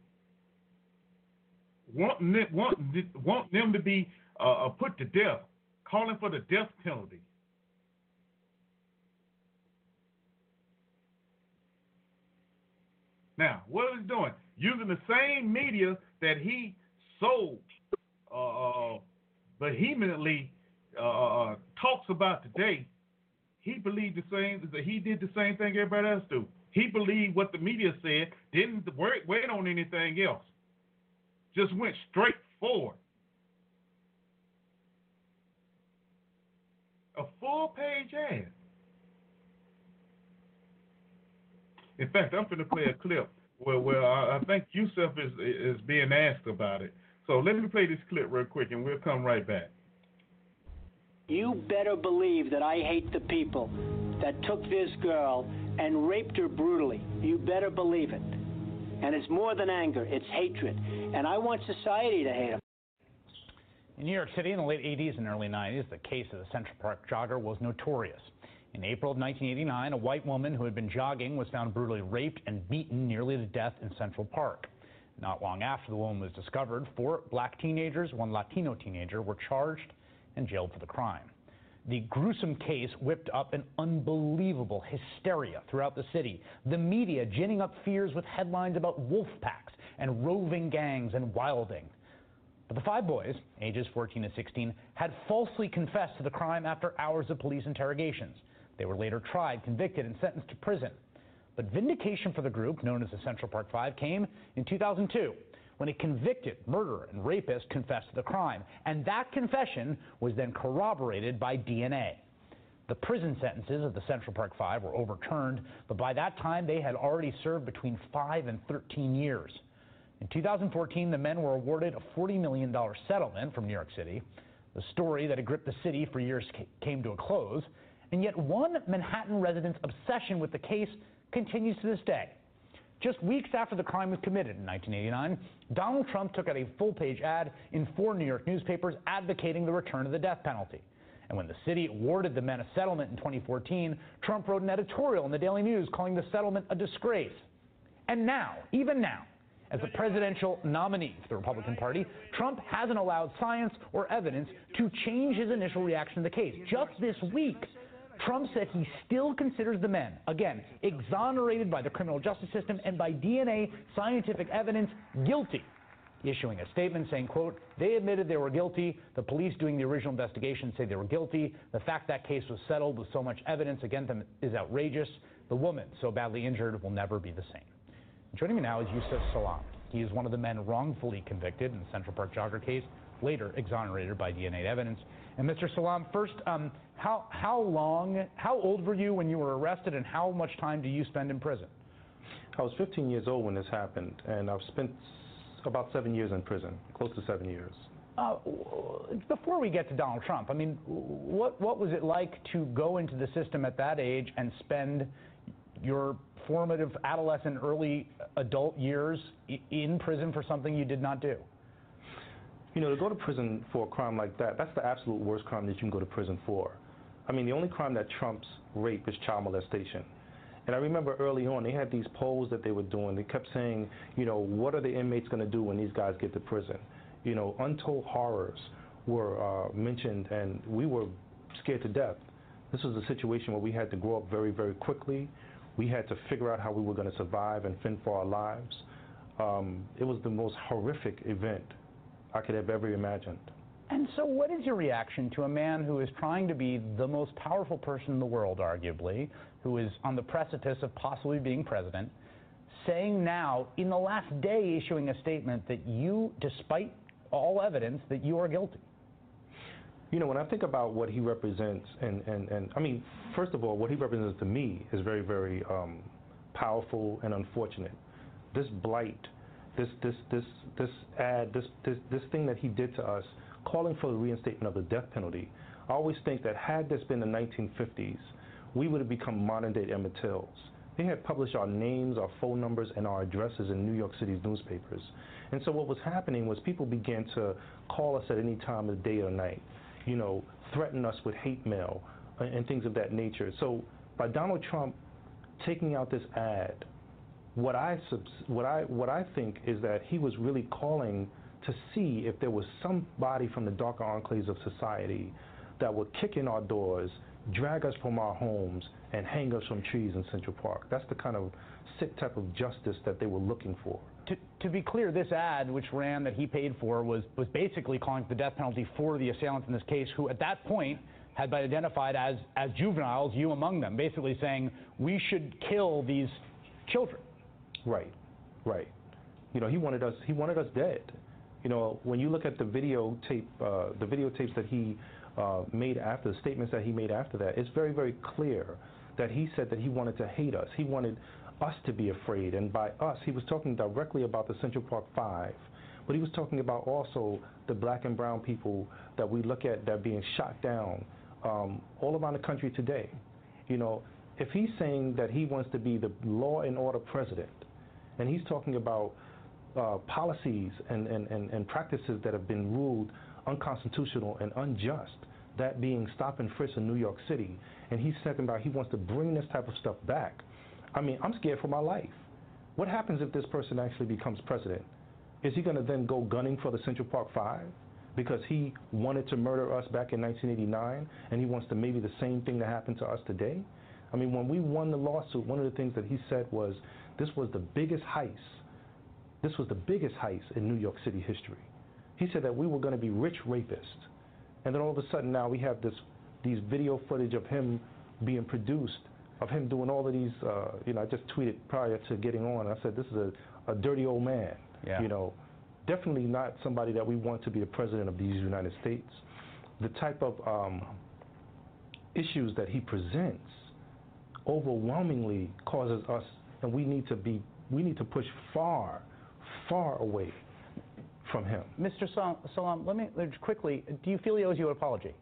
wanting them, wanting, want them to be uh, put to death, calling for the death penalty. Now, what is he doing? Using the same media that he so uh, vehemently uh, talks about today, he believed the same. That he did the same thing everybody else do. He believed what the media said. Didn't wait, wait on anything else. Just went straight forward. A full page ad. In fact, I'm going to play a clip where, where I, I think Yusef is is being asked about it. So let me play this clip real quick, and we'll come right back. You better believe that I hate the people that took this girl and raped her brutally. You better believe it. And it's more than anger, it's hatred. And I want society to hate them. In New York City in the late 80s and early 90s, the case of the Central Park jogger was notorious. In April of 1989, a white woman who had been jogging was found brutally raped and beaten nearly to death in Central Park. Not long after the woman was discovered, four black teenagers, one Latino teenager, were charged and jailed for the crime. The gruesome case whipped up an unbelievable hysteria throughout the city, the media ginning up fears with headlines about wolf packs and roving gangs and wilding. But the five boys, ages 14 to 16, had falsely confessed to the crime after hours of police interrogations. They were later tried, convicted, and sentenced to prison. But vindication for the group, known as the Central Park Five, came in 2002 when a convicted murderer and rapist confessed to the crime. And that confession was then corroborated by DNA. The prison sentences of the Central Park Five were overturned, but by that time they had already served between 5 and 13 years. In 2014, the men were awarded a $40 million settlement from New York City. The story that had gripped the city for years came to a close, and yet one Manhattan resident's obsession with the case continues to this day. Just weeks after the crime was committed in 1989, Donald Trump took out a full page ad in four New York newspapers advocating the return of the death penalty. And when the city awarded the men a settlement in 2014, Trump wrote an editorial in the Daily News calling the settlement a disgrace. And now, even now, as the presidential nominee for the Republican Party, Trump hasn't allowed science or evidence to change his initial reaction to the case. Just this week, Trump said he still considers the men, again, exonerated by the criminal justice system and by DNA scientific evidence, guilty. Issuing a statement saying, quote, they admitted they were guilty. The police doing the original investigation say they were guilty. The fact that case was settled with so much evidence against them is outrageous. The woman, so badly injured, will never be the same. Joining me now is Yusef Salaam. He is one of the men wrongfully convicted in the Central Park jogger case, later exonerated by DNA evidence. And Mr. Salaam, first, um, how, how long, how old were you when you were arrested, and how much time do you spend in prison? I was 15 years old when this happened, and I've spent about seven years in prison, close to seven years. Uh, before we get to Donald Trump, I mean, what, what was it like to go into the system at that age and spend your formative adolescent, early adult years in prison for something you did not do? You know, to go to prison for a crime like that, that's the absolute worst crime that you can go to prison for. I mean, the only crime that trumps rape is child molestation. And I remember early on, they had these polls that they were doing. They kept saying, you know, what are the inmates going to do when these guys get to prison? You know, untold horrors were uh, mentioned, and we were scared to death. This was a situation where we had to grow up very, very quickly. We had to figure out how we were going to survive and fend for our lives. Um, it was the most horrific event I could have ever imagined. And so, what is your reaction to a man who is trying to be the most powerful person in the world, arguably, who is on the precipice of possibly being president, saying now, in the last day, issuing a statement that you, despite all evidence, that you are guilty? You know, when I think about what he represents, and, and, and I mean, first of all, what he represents to me is very, very um, powerful and unfortunate. This blight, this, this, this, this ad, this, this, this thing that he did to us, calling for the reinstatement of the death penalty, I always think that had this been the 1950s, we would have become modern day Emmett Tills. They had published our names, our phone numbers, and our addresses in New York City's newspapers. And so what was happening was people began to call us at any time of the day or night, you know, threaten us with hate mail and, and things of that nature. So by Donald Trump taking out this ad, what I, what, I, what I think is that he was really calling to see if there was somebody from the darker enclaves of society that would kick in our doors drag us from our homes, and hang us from trees in Central Park. That's the kind of sick type of justice that they were looking for. To, to be clear, this ad, which ran that he paid for, was, was basically calling for the death penalty for the assailants in this case, who at that point had been identified as, as juveniles, you among them, basically saying we should kill these children. Right, right. You know, he wanted us. He wanted us dead. You know, when you look at the videotape, uh, the videotapes that he uh, made after the statements that he made after that, it's very, very clear that he said that he wanted to hate us. He wanted us to be afraid. And by us, he was talking directly about the Central Park Five. But he was talking about also the black and brown people that we look at that are being shot down um, all around the country today. You know, if he's saying that he wants to be the law and order president, and he's talking about uh, policies and, and, and, and practices that have been ruled unconstitutional and unjust, that being stop and frisk in New York City, and he's talking about he wants to bring this type of stuff back. I mean, I'm scared for my life. What happens if this person actually becomes president? Is he going to then go gunning for the Central Park Five because he wanted to murder us back in 1989 and he wants to maybe the same thing to happen to us today? I mean, when we won the lawsuit, one of the things that he said was this was the biggest heist. This was the biggest heist in New York City history. He said that we were going to be rich rapists. And then all of a sudden now we have this these video footage of him being produced, of him doing all of these, uh, you know, I just tweeted prior to getting on, I said, this is a, a dirty old man. Yeah. You know, definitely not somebody that we want to be the president of these United States. The type of um, issues that he presents overwhelmingly causes us, and we need to be, we need to push far, far away from him. Mr. Salaam, let me quickly, do you feel he owes you an apology?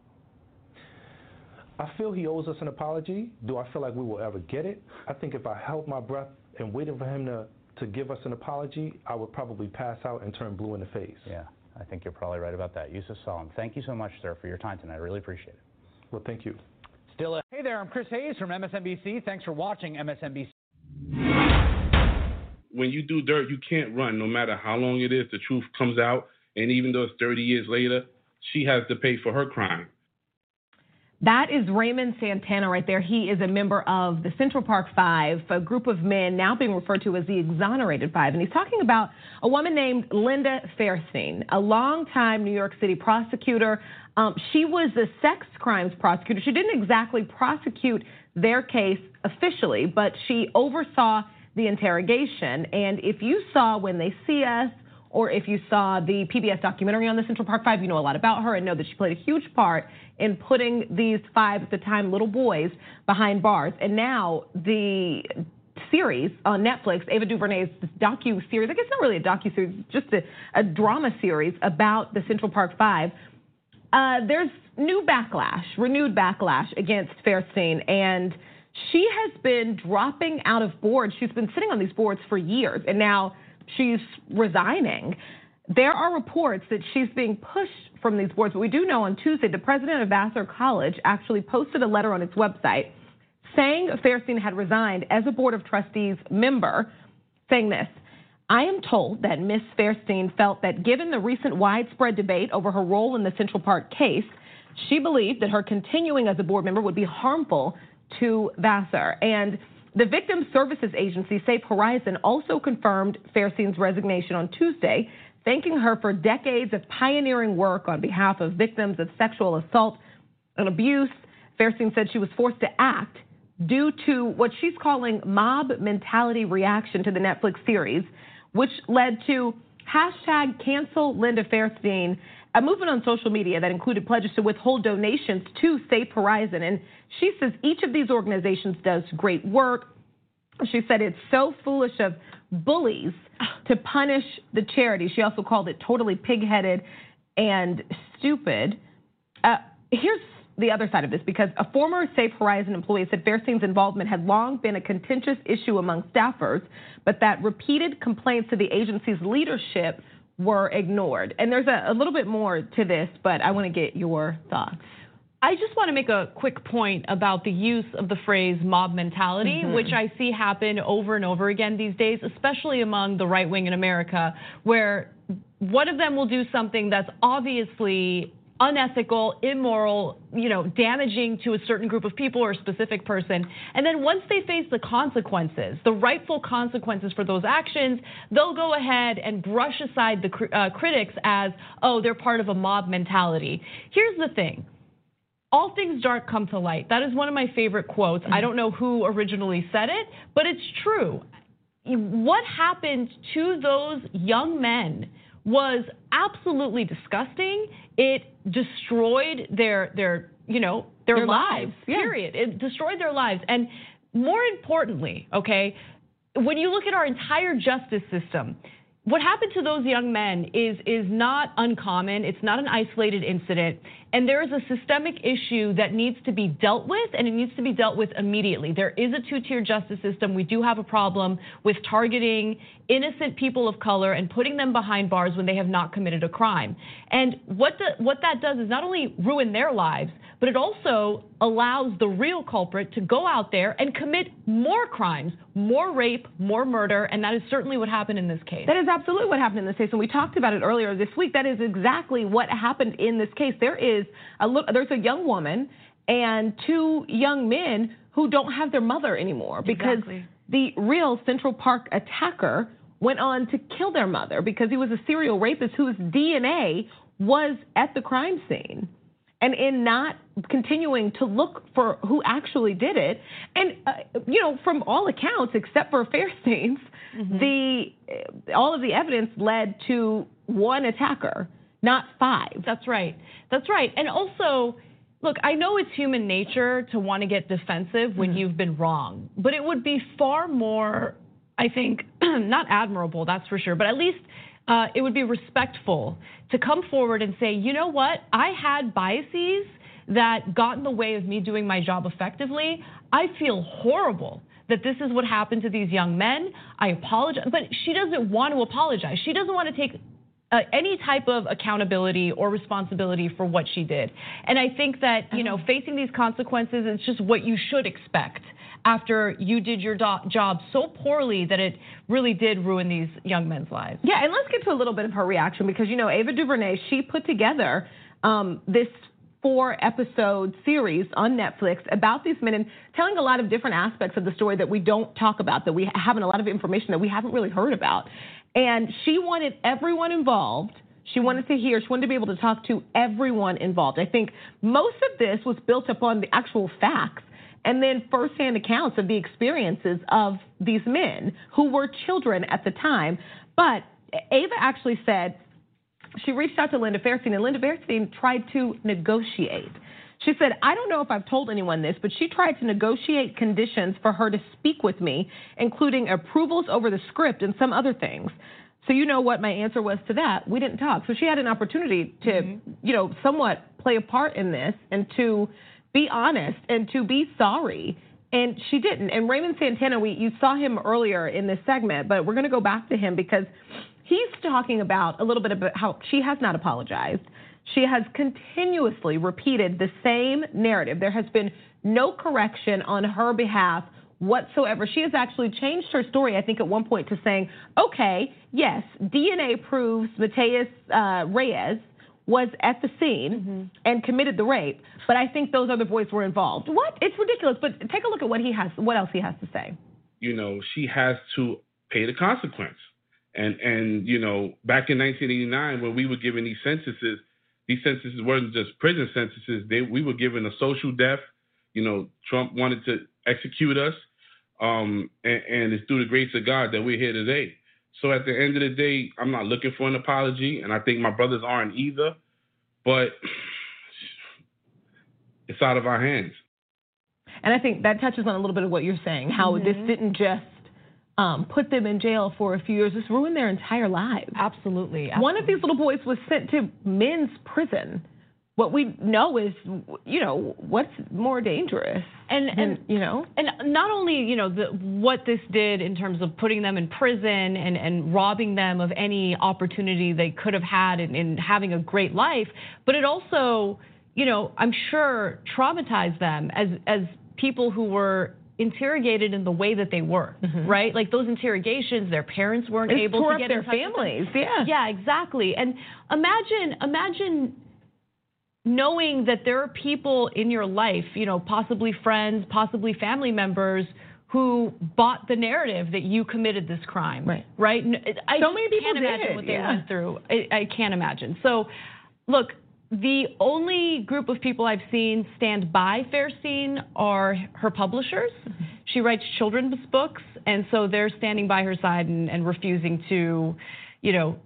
I feel he owes us an apology. Do I feel like we will ever get it? I think if I held my breath and waited for him to, to give us an apology, I would probably pass out and turn blue in the face. Yeah, I think you're probably right about that. Yusef Salaam, thank you so much, sir, for your time tonight. I really appreciate it. Well, thank you. Still, a- hey there, I'm Chris Hayes from MSNBC. Thanks for watching MSNBC. When you do dirt, you can't run. No matter how long it is, the truth comes out. And even though it's 30 years later, she has to pay for her crime. That is Raymond Santana right there. He is a member of the Central Park Five, a group of men now being referred to as the Exonerated Five. And he's talking about a woman named Linda Fairstein, a longtime New York City prosecutor. Um, she was a sex crimes prosecutor. She didn't exactly prosecute their case officially, but she oversaw the interrogation. And if you saw when they see us, or if you saw the PBS documentary on the Central Park Five, you know a lot about her and know that she played a huge part in putting these five at the time little boys behind bars. And now the series on Netflix, Ava DuVernay's docu series. I guess not really a docu series, just a, a drama series about the Central Park Five. Uh, there's new backlash, renewed backlash against Fairstein, and she has been dropping out of boards. She's been sitting on these boards for years, and now she's resigning. There are reports that she's being pushed from these boards, but we do know on Tuesday the president of Vassar College actually posted a letter on its website saying Fairstein had resigned as a Board of Trustees member, saying this. I am told that Ms. Fairstein felt that given the recent widespread debate over her role in the Central Park case, she believed that her continuing as a board member would be harmful to Vassar. And the Victim Services Agency, Safe Horizon, also confirmed Fairstein's resignation on Tuesday, thanking her for decades of pioneering work on behalf of victims of sexual assault and abuse. Fairstein said she was forced to act due to what she's calling mob mentality reaction to the Netflix series, which led to hashtag cancel Linda Fairstein, a movement on social media that included pledges to withhold donations to Safe Horizon. And she says each of these organizations does great work. She said it's so foolish of bullies to punish the charity. She also called it totally pigheaded and stupid. Uh, here's the other side of this because a former Safe Horizon employee said Fairstein's involvement had long been a contentious issue among staffers, but that repeated complaints to the agency's leadership were ignored. And there's a, a little bit more to this, but I want to get your thoughts. I just want to make a quick point about the use of the phrase mob mentality, Mhm. which I see happen over and over again these days, especially among the right wing in America, where one of them will do something that's obviously unethical, immoral, you know, damaging to a certain group of people or a specific person. And then once they face the consequences, the rightful consequences for those actions, they'll go ahead and brush aside the uh, critics as, oh, they're part of a mob mentality. Here's the thing all things dark come to light. That is one of my favorite quotes. I don't know who originally said it, but it's true. What happened to those young men was absolutely disgusting. It destroyed their their you know their, Their lives. lives, yeah. Period. It destroyed their lives. And more importantly, okay, when you look at our entire justice system, what happened to those young men is is not uncommon. It's not an isolated incident, and there is a systemic issue that needs to be dealt with, and it needs to be dealt with immediately. There is a two-tier justice system. We do have a problem with targeting innocent people of color and putting them behind bars when they have not committed a crime. And what the, what that does is not only ruin their lives, but it also allows the real culprit to go out there and commit more crimes, more rape, more murder, and that is certainly what happened in this case. That is absolutely what happened in this case, and we talked about it earlier this week. That is exactly what happened in this case. There is a li- there's a young woman and two young men who don't have their mother anymore because Exactly. the real Central Park attacker went on to kill their mother because he was a serial rapist whose DNA was at the crime scene. And in not continuing to look for who actually did it, and uh, you know, from all accounts, except for *laughs* Fairstein's, the uh, all of the evidence led to one attacker, not five. That's right. That's right. And also, look, I know it's human nature to want to get defensive when you've been wrong, but it would be far more, I think, *clears throat* not admirable, that's for sure, but at least uh, it would be respectful to come forward and say, you know what, I had biases that got in the way of me doing my job effectively. I feel horrible that this is what happened to these young men. I apologize. But she doesn't want to apologize. She doesn't want to take uh, any type of accountability or responsibility for what she did. And I think that, you know, facing these consequences is just what you should expect after you did your do- job so poorly that it really did ruin these young men's lives. Yeah, and let's get to a little bit of her reaction because you know Ava DuVernay, she put together um, this four episode series on Netflix about these men and telling a lot of different aspects of the story that we don't talk about, that we haven't a lot of information that we haven't really heard about. And she wanted everyone involved. She wanted to hear, she wanted to be able to talk to everyone involved. I think most of this was built upon the actual facts and then firsthand accounts of the experiences of these men who were children at the time. But Ava actually said she reached out to Linda Fairstein, and Linda Fairstein tried to negotiate. She said, I don't know if I've told anyone this, but she tried to negotiate conditions for her to speak with me, including approvals over the script and some other things. So you know what my answer was to that? We didn't talk. So she had an opportunity to, mm-hmm. you know, somewhat play a part in this and to be honest and to be sorry. And she didn't. And Raymond Santana, we you saw him earlier in this segment, but we're going to go back to him because he's talking about a little bit about how she has not apologized. She has continuously repeated the same narrative. There has been no correction on her behalf whatsoever. She has actually changed her story, I think, at one point to saying, okay, yes, DNA proves Matias uh, Reyes was at the scene mm-hmm. and committed the rape, but I think those other boys were involved. What? It's ridiculous. But take a look at what he has, what else he has to say. You know, she has to pay the consequence. And and you know, back in 1989, when we were given these sentences, these sentences weren't just prison sentences. They we were given a social death. You know, Trump wanted to execute us, um, and, and it's through the grace of God that we're here today. So at the end of the day, I'm not looking for an apology, and I think my brothers aren't either. But it's out of our hands. And I think that touches on a little bit of what you're saying, how mm-hmm. this didn't just um, put them in jail for a few years. This ruined their entire lives. Absolutely, absolutely. One of these little boys was sent to men's prison. What we know is, you know, what's more dangerous, and and you know, and not only you know the, what this did in terms of putting them in prison and and robbing them of any opportunity they could have had in, in having a great life, but it also, you know, I'm sure traumatized them as as people who were interrogated in the way that they were, mm-hmm. right? Like those interrogations, their parents weren't it's able to get their families. Yeah. Yeah, exactly. And imagine imagine knowing that there are people in your life, you know, possibly friends, possibly family members who bought the narrative that you committed this crime. Right. Right? I so many people can't imagine did. what they yeah. went through. I, I can't imagine. So look, the only group of people I've seen stand by Fairstein are her publishers. She writes children's books, and so they're standing by her side and, and refusing to, you know,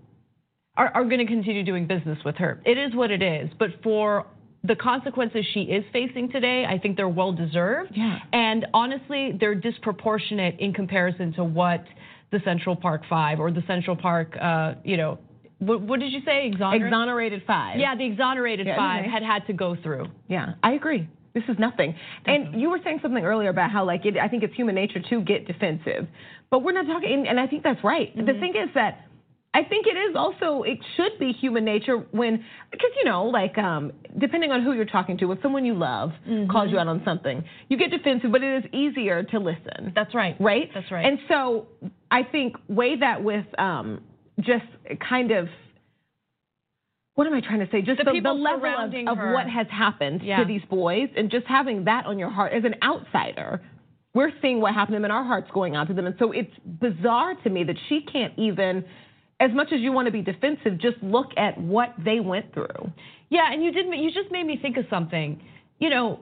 are, are going to continue doing business with her. It is what it is. But for the consequences she is facing today, I think they're well deserved. Yeah. And honestly, they're disproportionate in comparison to what the Central Park Five or the Central Park, uh, you know, what, what did you say? Exoner- exonerated five. Yeah, the exonerated yeah, five had had to go through. Yeah, I agree. This is nothing. Definitely. And you were saying something earlier about how like it, I think it's human nature to get defensive, but we're not talking. And I think that's right. Mm-hmm. The thing is that I think it is also it should be human nature when because you know like um, depending on who you're talking to, if someone you love mm-hmm. calls you out on something, you get defensive, but it is easier to listen. That's right. Right. That's right. And so I think weigh that with um, just kind of what am I trying to say? Just the, the, the level of, of, what has happened yeah. to these boys, and just having that on your heart as an outsider. We're seeing what happened to them, and our hearts going out to them, and so it's bizarre to me that she can't even, as much as you want to be defensive, just look at what they went through. Yeah, and you did. You just made me think of something. You know,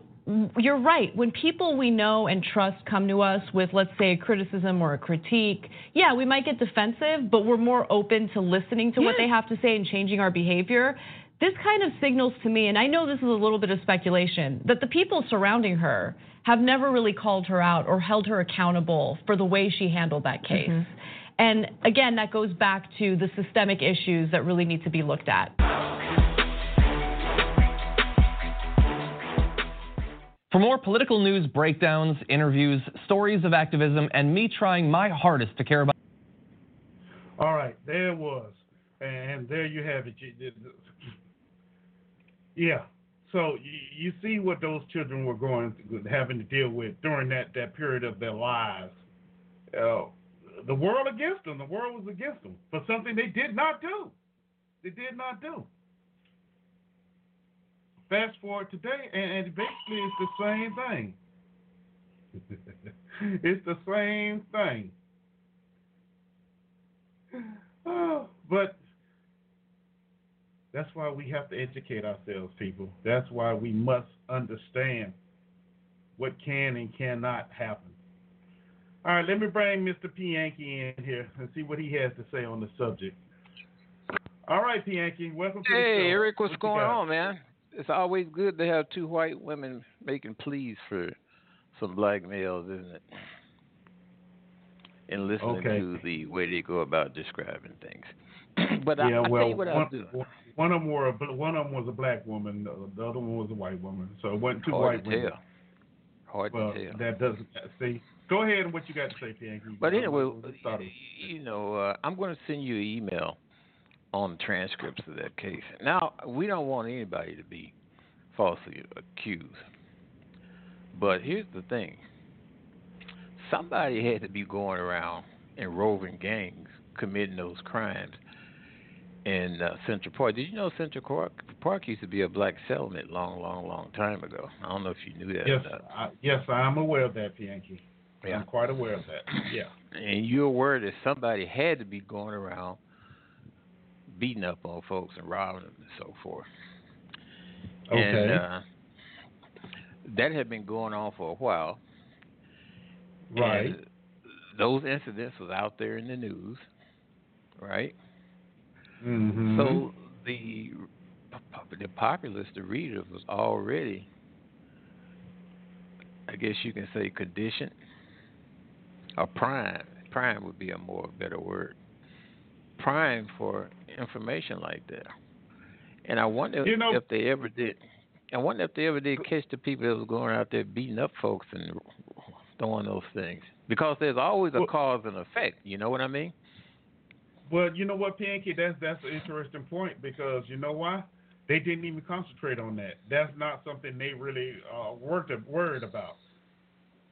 you're right. When people we know and trust come to us with, let's say, a criticism or a critique, yeah, we might get defensive, but we're more open to listening to yeah. what they have to say and changing our behavior. This kind of signals to me, and I know this is a little bit of speculation, that the people surrounding her have never really called her out or held her accountable for the way she handled that case. Mm-hmm. And again, that goes back to the systemic issues that really need to be looked at. For more political news breakdowns, interviews, stories of activism, and me trying my hardest to care about. All right, there it was. And there you have it. Yeah. So you, see what those children were going having to deal with during that, that period of their lives. Uh, the world against them. The world was against them for something they did not do. They did not do. Fast forward today, and, and basically it's the same thing. *laughs* it's the same thing. *sighs* Oh, but that's why we have to educate ourselves, people. That's why we must understand what can and cannot happen. All right, let me bring Mr. P. Yankee in here and see what he has to say on the subject. All right, P. Yankee, welcome to hey, the show. Hey, Eric, what's what going on, man? It's always good to have two white women making pleas for some black males, isn't it? And listening okay. to the way they go about describing things. *clears throat* but yeah, I, I well, tell you what one, I'll do. One of them were a, one of them was a black woman. The other one was a white woman. So it wasn't two Hard white to women. tell. Hard well, to tell. That doesn't see. Go ahead and what you got to say, P. But anyway, you know, uh, I'm going to send you an email on the transcripts of that case. Now, we don't want anybody to be falsely accused. But here's the thing somebody had to be going around in roving gangs committing those crimes in uh, Central Park. Did you know Central Park, Park used to be a black settlement long, long, long time ago? I don't know if you knew that. Yes, I, yes, I'm aware of that, Yankee. Yeah. I'm quite aware of that. Yeah. And you're aware that somebody had to be going around beating up on folks and robbing them and so forth. Okay. And uh, that had been going on for a while. Right. And those incidents was out there in the news, right? Mm-hmm. So the the populace, the reader, was already, I guess you can say, conditioned or prime. Prime would be a more better word. Prime for information like that. And I wonder you know, if they ever did. I wonder if they ever did catch the people that was going out there beating up folks and throwing those things. Because there's always a well, cause and effect. You know what I mean? Well, you know what, Pinky, that's that's an interesting point because you know why? They didn't even concentrate on that. That's not something they really uh, worked worried about.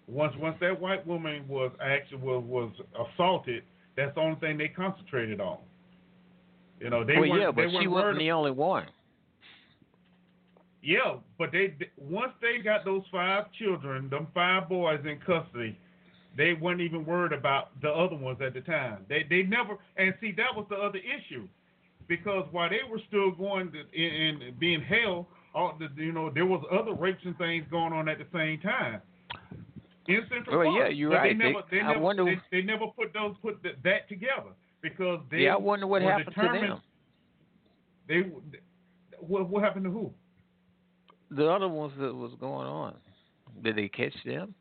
Once once that white woman was actually was, was assaulted, that's the only thing they concentrated on. You know, they well, weren't, yeah, but they she weren't wasn't the only one. Yeah, but they once they got those five children, them five boys in custody, they weren't even worried about the other ones at the time. They they never and see that was the other issue, because while they were still going to, in, in being held, all the, you know there was other rapes and things going on at the same time. In Central well, yeah, you're but right. They never, they, they, never, I wonder. They, they never put those put the, that together because they. Yeah, I wonder what happened to them. They what what happened to who? The other ones that was going on, did they catch them?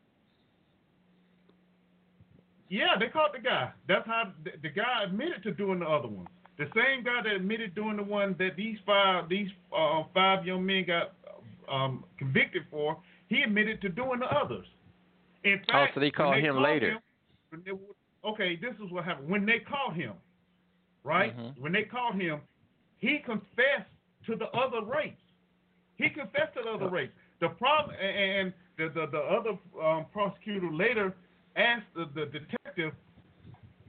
Yeah, they caught the guy. That's how the, the guy admitted to doing the other one. The same guy that admitted doing the one that these five these uh, five young men got um, convicted for, he admitted to doing the others. In fact, oh, so they called they him called later. Him, they, okay, this is what happened. When they called him, right? Mm-hmm. When they called him, he confessed to the other rapes. He confessed to the other rapes. The problem, and the the, the other um, prosecutor later asked the, the detective,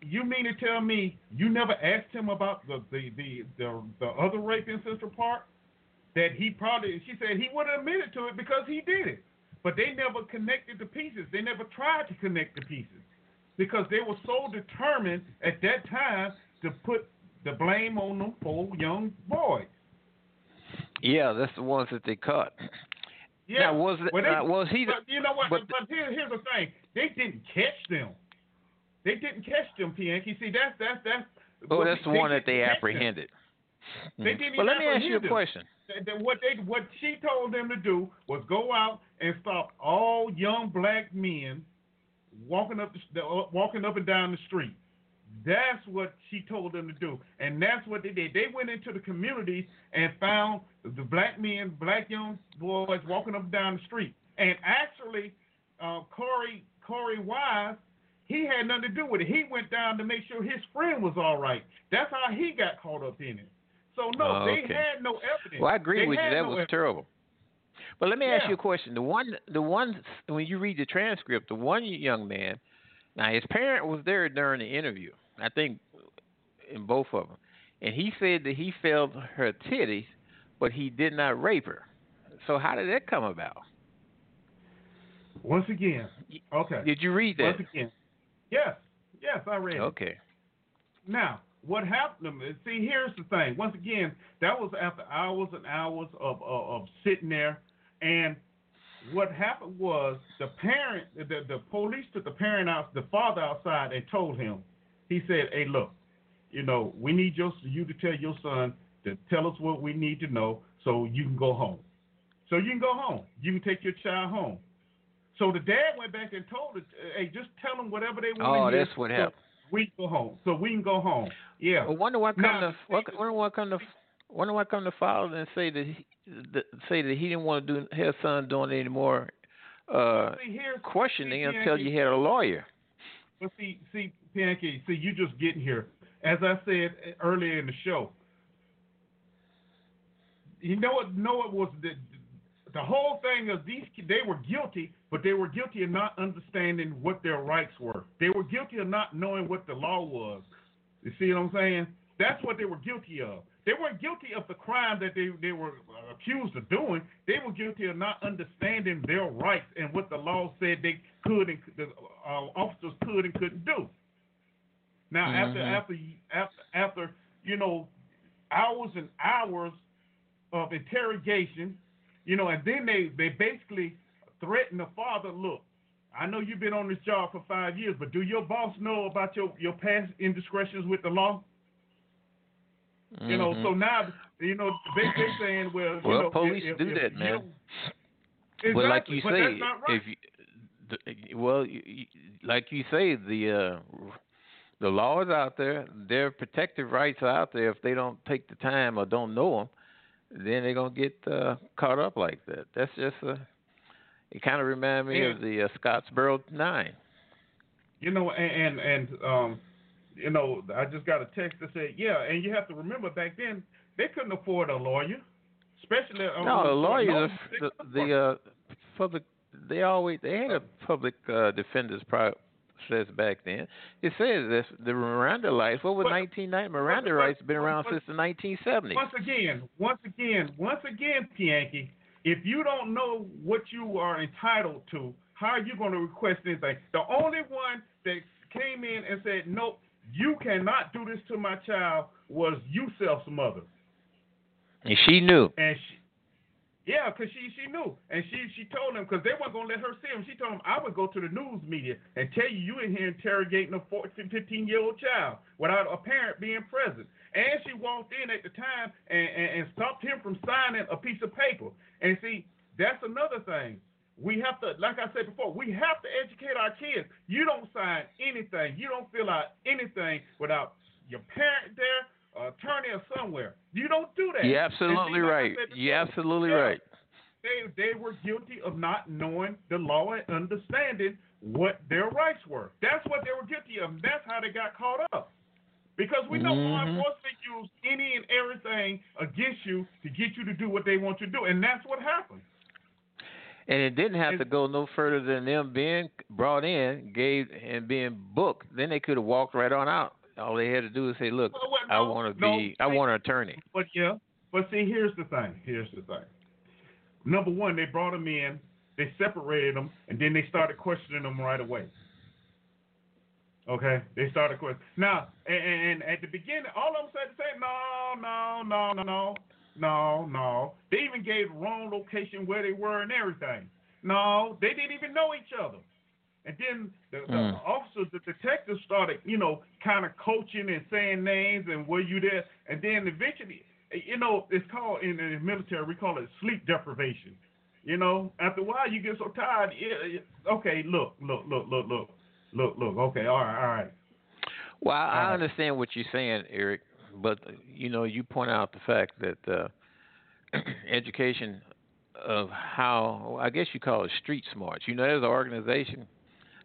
"You mean to tell me you never asked him about the the the the, the other rape in Central Park? That he probably," she said, "he would have admitted to it because he did it." But they never connected the pieces. They never tried to connect the pieces because they were so determined at that time to put the blame on them four young boys. Yeah, that's the ones that they caught. Yeah, now, was it, well, they, uh, was he? But you know what? But, but here, here's the thing: they didn't catch them. They didn't catch them, Pianki. See, that's that's that's. Oh, that's the one that they apprehended. Them. They didn't well, let me ask you a them. question. What they what she told them to do was go out and stop all young black men walking up the, walking up and down the street. That's what she told them to do, and that's what they did. They went into the communities and found the black men, black young boys walking up and down the street. And actually, uh, Korey Korey Wise, He had nothing to do with it. He went down to make sure his friend was all right. That's how he got caught up in it. So no, Oh, they had no evidence. Well, I agree They with you. That no was evidence. terrible. But let me ask you a question. The one, the one, when you read the transcript, the one young man, now his parent was there during the interview. I think in both of them, and he said that he felt her titties, but he did not rape her. So how did that come about? Once again, okay. Did you read that? Once again, yes, yes, I read it. Okay. Now, what happened? See, here's the thing. Once again, that was after hours and hours of of, of sitting there, and what happened was the parent, the the police took the parent out, the father outside, and told him. He said, "Hey, look, you know, we need your you to tell your son to tell us what we need to know, so you can go home. So you can go home. You can take your child home." So the dad went back and told it, "Hey, just tell them whatever they want Oh, that's what so happened. We can go home. So we can go home. Yeah. I wonder what come Now, what, wonder what come to wonder I come to father and say that he, that, say that he didn't want to do his son doing any more uh, See, questioning see, until you had a lawyer. But see, see, Pancake, see, you just getting here. As I said earlier in the show, you know what? Know what was the the whole thing of these? They were guilty, but they were guilty of not understanding what their rights were. They were guilty of not knowing what the law was. You see what I'm saying? That's what they were guilty of. They weren't guilty of the crime that they, they were accused of doing. They were guilty of not understanding their rights and what the law said they could and the uh, officers could and couldn't do. Now, after Mhm. after after after you know hours and hours of interrogation, you know, and then they they basically threaten the father. Look, I know you've been on this job for five years, but do your boss know about your your past indiscretions with the law? You know, so now you know they they saying, well, you well, know, police if, do if that, you man. don't- But like you say, right. if you, the, well, you, you- like you say, the uh, the law is out there. Their protective rights are out there. If they don't take the time or don't know them, then they're gonna get uh, caught up like that. That's just a. It kind of reminds me of the uh, Scottsboro Nine. You know, and and, and um, you know, I just got a text that said, yeah, and you have to remember back then they couldn't afford a lawyer, especially uh, No, the lawyers, the, the uh, public, they always they had a public uh, defenders process back then. It says this, the Miranda rights. What was But- 1990? Miranda but- rights been around but- since the 1970s. Once again, once again, once again, Pianki, if you don't know what you are entitled to, how are you going to request anything? The only one that came in and said, nope, you cannot do this to my child was Yusef's mother. And she knew. And she, yeah, because she she knew, and she she told him because they weren't gonna let her see him. She told him I would go to the news media and tell you you in here interrogating a 14, 15 year old child without a parent being present. And she walked in at the time and, and, and stopped him from signing a piece of paper. And see, that's another thing. We have to, like I said before, we have to educate our kids. You don't sign anything. You don't fill out anything without your parent there, attorney, or somewhere. You don't do that. You're absolutely like right. said You're absolutely yeah, right. They they were guilty of not knowing the law and understanding what their rights were. That's what they were guilty of. And that's how they got caught up. Because we know law Mhm. enforcement use any and everything against you to get you to do what they want you to do, and that's what happened. And it didn't have to go no further than them being brought in, gave and being booked. Then they could have walked right on out. All they had to do is say, "Look, Well, well, I want to no, be, I want an attorney." But yeah, but see, here's the thing. Here's the thing. Number one, they brought them in, they separated them, and then they started questioning them right away. Okay, they started questioning. Now, and, and, and at the beginning, all of them said the same. No, no, no, no, no, no, no. They even gave the wrong location where they were and everything. No, they didn't even know each other. And then the, the Mm. officers, the detectives started, you know, kind of coaching and saying names and were you there? And then eventually, you know, it's called in the military, we call it sleep deprivation. You know, after a while, you get so tired. Yeah, yeah, okay, look, look, look, look, look, look, look. Okay, all right, all right. Well, I, I Alright. understand what you're saying, Eric, but you know, you point out the fact that uh, *clears throat* education of how I guess you call it street smarts. You know, there's an organization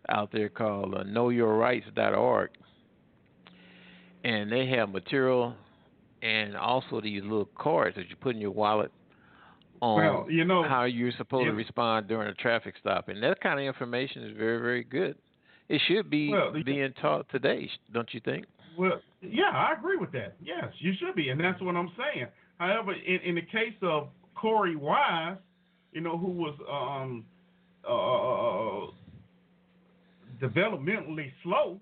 out there called uh, KnowYourRights.org, and they have material and also these little cards that you put in your wallet on Well, you know, how you're supposed to respond during a traffic stop, and that kind of information is very, very good. It should be Well, being taught today, don't you think? Well, yeah, I agree with that. Yes, you should be, and that's what I'm saying. However, in, in the case of Korey Wise, you know, who was um, uh, developmentally slow,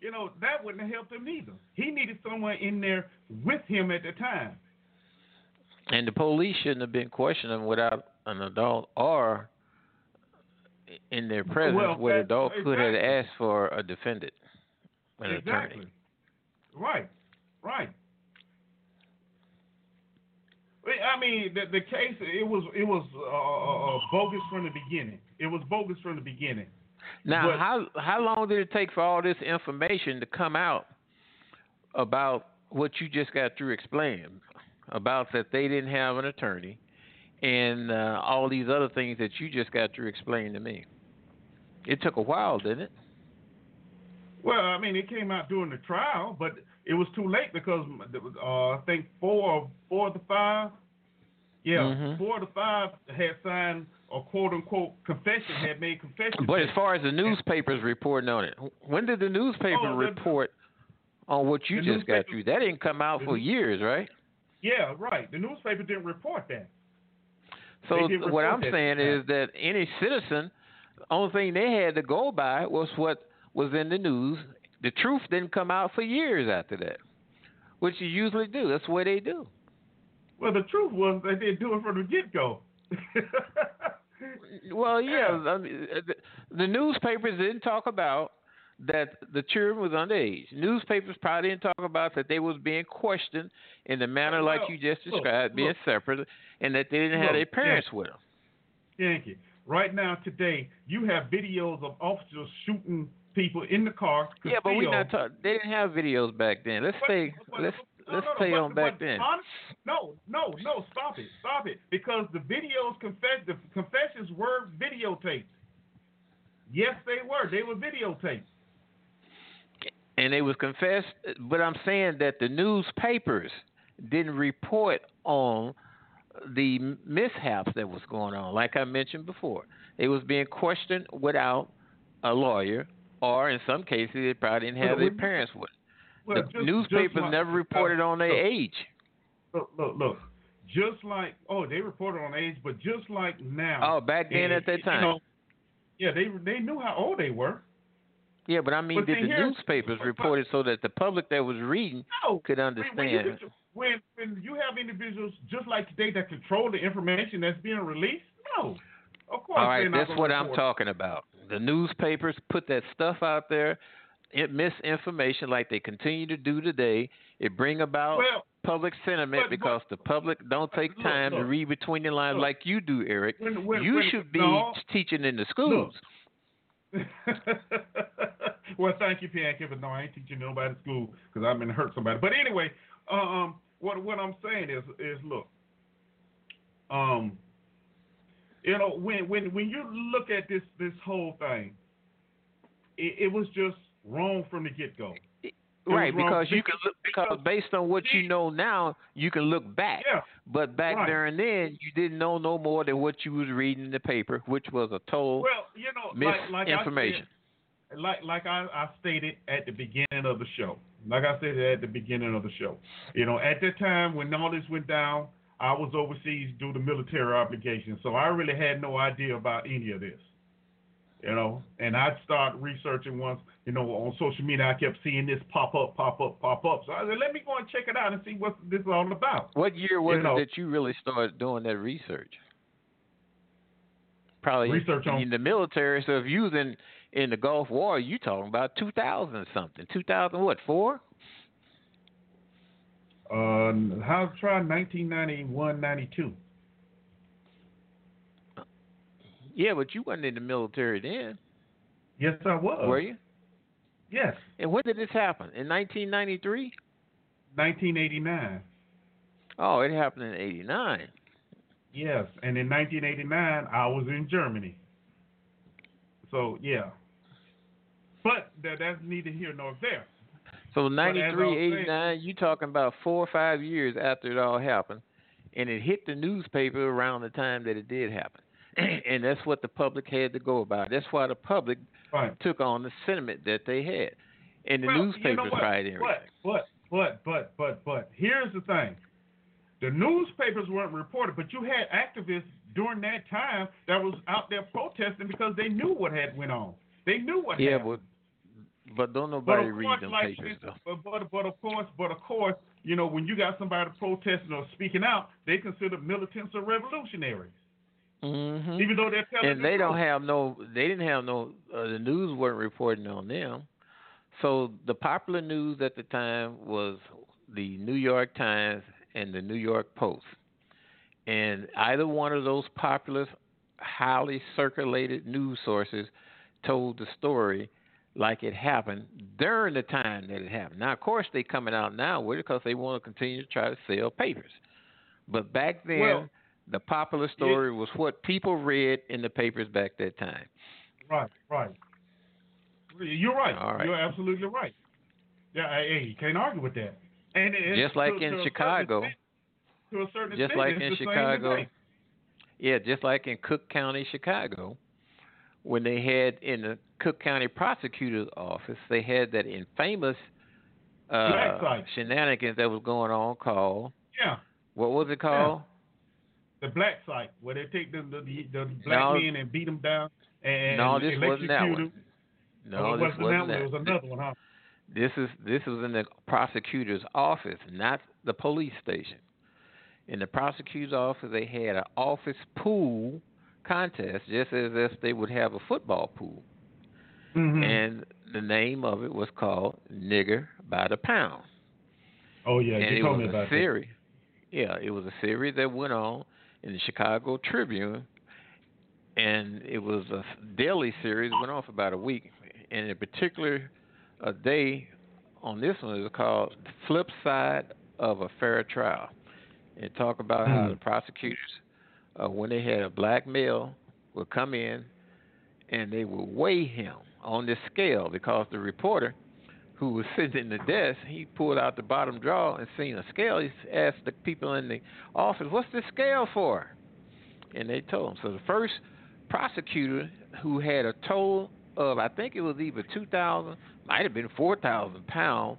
you know, that wouldn't have helped him either. He needed someone in there with him at the time. And the police shouldn't have been questioning him without an adult or in their presence Well, where the adult could have asked for a defendant, an exactly. attorney. Right. Right. I mean, the, the case it was it was uh, uh, bogus from the beginning. It was bogus from the beginning. Now, But- how how long did it take for all this information to come out about what you just got through explaining about that they didn't have an attorney and uh, all these other things that you just got through explaining to me? It took a while, didn't it? Well, I mean, it came out during the trial, but it was too late because uh, I think four four of the five, yeah, Mhm. four of the five had signed a quote unquote confession, had made confession. But as far as the newspapers reporting on it, when did the newspaper Oh, report on what you just got through? That didn't come out for years, right? yeah, right. The newspaper didn't report that. So didn't what I'm that saying is that any citizen, the only thing they had to go by was what was in the news. The truth didn't come out for years after that, which you usually do. That's the way they do. Well, the truth was they didn't do it from the get go. *laughs* Well, yeah, I mean, uh, the, the newspapers didn't talk about that the children was underage. Newspapers probably didn't talk about that they was being questioned in the manner like you just look, described, being look. separate, and that they didn't have their Look, parents yeah. with them. Thank you. Right now, today, you have videos of officers shooting people in the car. Yeah, but we not talk, They didn't have videos back then. Let's stay. let's No, let's no, no, stay but- on back then. honest- no, no, no, stop it, stop it, because the videos confess the confessions were videotaped. Yes, they were. They were videotaped. and they was confessed. But I'm saying that the newspapers didn't report on the mishaps that was going on. Like I mentioned before, it was being questioned without a lawyer, or in some cases, they probably didn't have Well, their parents with. Well, the just- newspapers just like- never reported on their look, age. Look, look, look. Just like oh, they reported on age, but just like now. Oh, back then eh, at that you time. know, yeah, they they knew how old they were. Yeah, but I mean, But did the newspapers report it so that the public that was reading No, could When, when, understand? you, when when you have individuals just like today that control the information that's being released, no, of course. All right, that's what I'm talking about. The newspapers put that stuff out there, it misinformation like they continue to do today. It bring about Well, public sentiment but- because the public don't take look, time to read between the lines look. like you do, Eric. When- when- you when- should be no. teaching in the schools. *laughs* well, thank you, Bianca, but no, I ain't teaching nobody at school because I'm gonna hurt somebody. But anyway, um, what what I'm saying is is look, um, you know, when when when you look at this this whole thing, it, it was just wrong from the get go. Right, because you can look because based on what you know now, you can look back. Yeah. But back Right. and then, you didn't know no more than what you was reading in the paper, which was a total Well, you know, like, like misinformation. I said, like like I, I stated at the beginning of the show. Like I said at the beginning of the show. You know, at that time when all this went down, I was overseas due to military obligations, so I really had no idea about any of this. You know, and I'd start researching once, you know, on social media. I kept seeing this pop up, pop up, pop up. So I said, let me go and check it out and see what this is all about. What year was You know- it that you really started doing that research? Probably Research on- in the military. So if you was in in the Gulf War, you talking about 2000 something, 2000 what four? Uh, how try 1991, 92. Yeah, but you wasn't in the military then, Yes, I was. were you? Yes, And when did this happen? In 1993? 1989. Oh, it happened in '89. Yes, and in 1989 I was in Germany. So yeah, But that, that's neither here nor there. So But as 93, saying- 89, you talking about four or five years after it all happened, and it hit the newspaper around the time that it did happen. *clears throat* and that's what the public had to go about. That's why the public Right. took on the sentiment that they had. And the Well, you newspapers know what? probably. But, but, but, but, but, but, here's the thing. The newspapers weren't reported, but you had activists during that time that was out there protesting because they knew what had went on. They knew what Yeah, happened. but but don't nobody of read them like, papers though. but, but but of course, but of course, you know, when you got somebody protesting or speaking out, they consider militants or revolutionaries, hmm even though they're telling and they don't have no they didn't have no uh, the news weren't reporting on them. So the popular news at the time was the new york times and the new york post. And either one of those popular highly circulated news sources told the story like it happened during the time that it happened now of course they're coming out now with it because they want to continue to try to sell papers but back then Well, the popular story was what people read in the papers back that time. Right, right. You're right. All right. You're absolutely right. Yeah, hey, you can't argue with that. And it, Just like to, in to Chicago. extent- to a certain Just extent, like it's in Chicago. Yeah, just like in Cook County, Chicago, when they had in the Cook County prosecutor's office, they had that infamous uh, shenanigans that was going on called Yeah, what was it called? the black site where they take the the, the, the black No. men and beat them down and no, this wasn't that them. one. No, it this wasn't that one. It was another one, huh? This is this was in the prosecutor's office, not the police station. In the prosecutor's office, they had an office pool contest, just as if they would have a football pool, Mhm. and the name of it was called "Nigger by the Pound." oh yeah, and you told me about a series. Yeah, it was a series that went on in the Chicago Tribune, and it was a daily series. It went on for about a week. And a particular uh, day on this one is called "Flip Side of a Fair Trial." It talk about how Hmm. the prosecutors, uh, when they had a black male, would come in and they would weigh him on this scale because the reporter who was *laughs* sitting in the desk, he pulled out the bottom drawer and seen a scale. He asked the people in the office, "What's this scale for?" And they told him. So the first prosecutor who had a total of, I think it was either two thousand, might have been four thousand pounds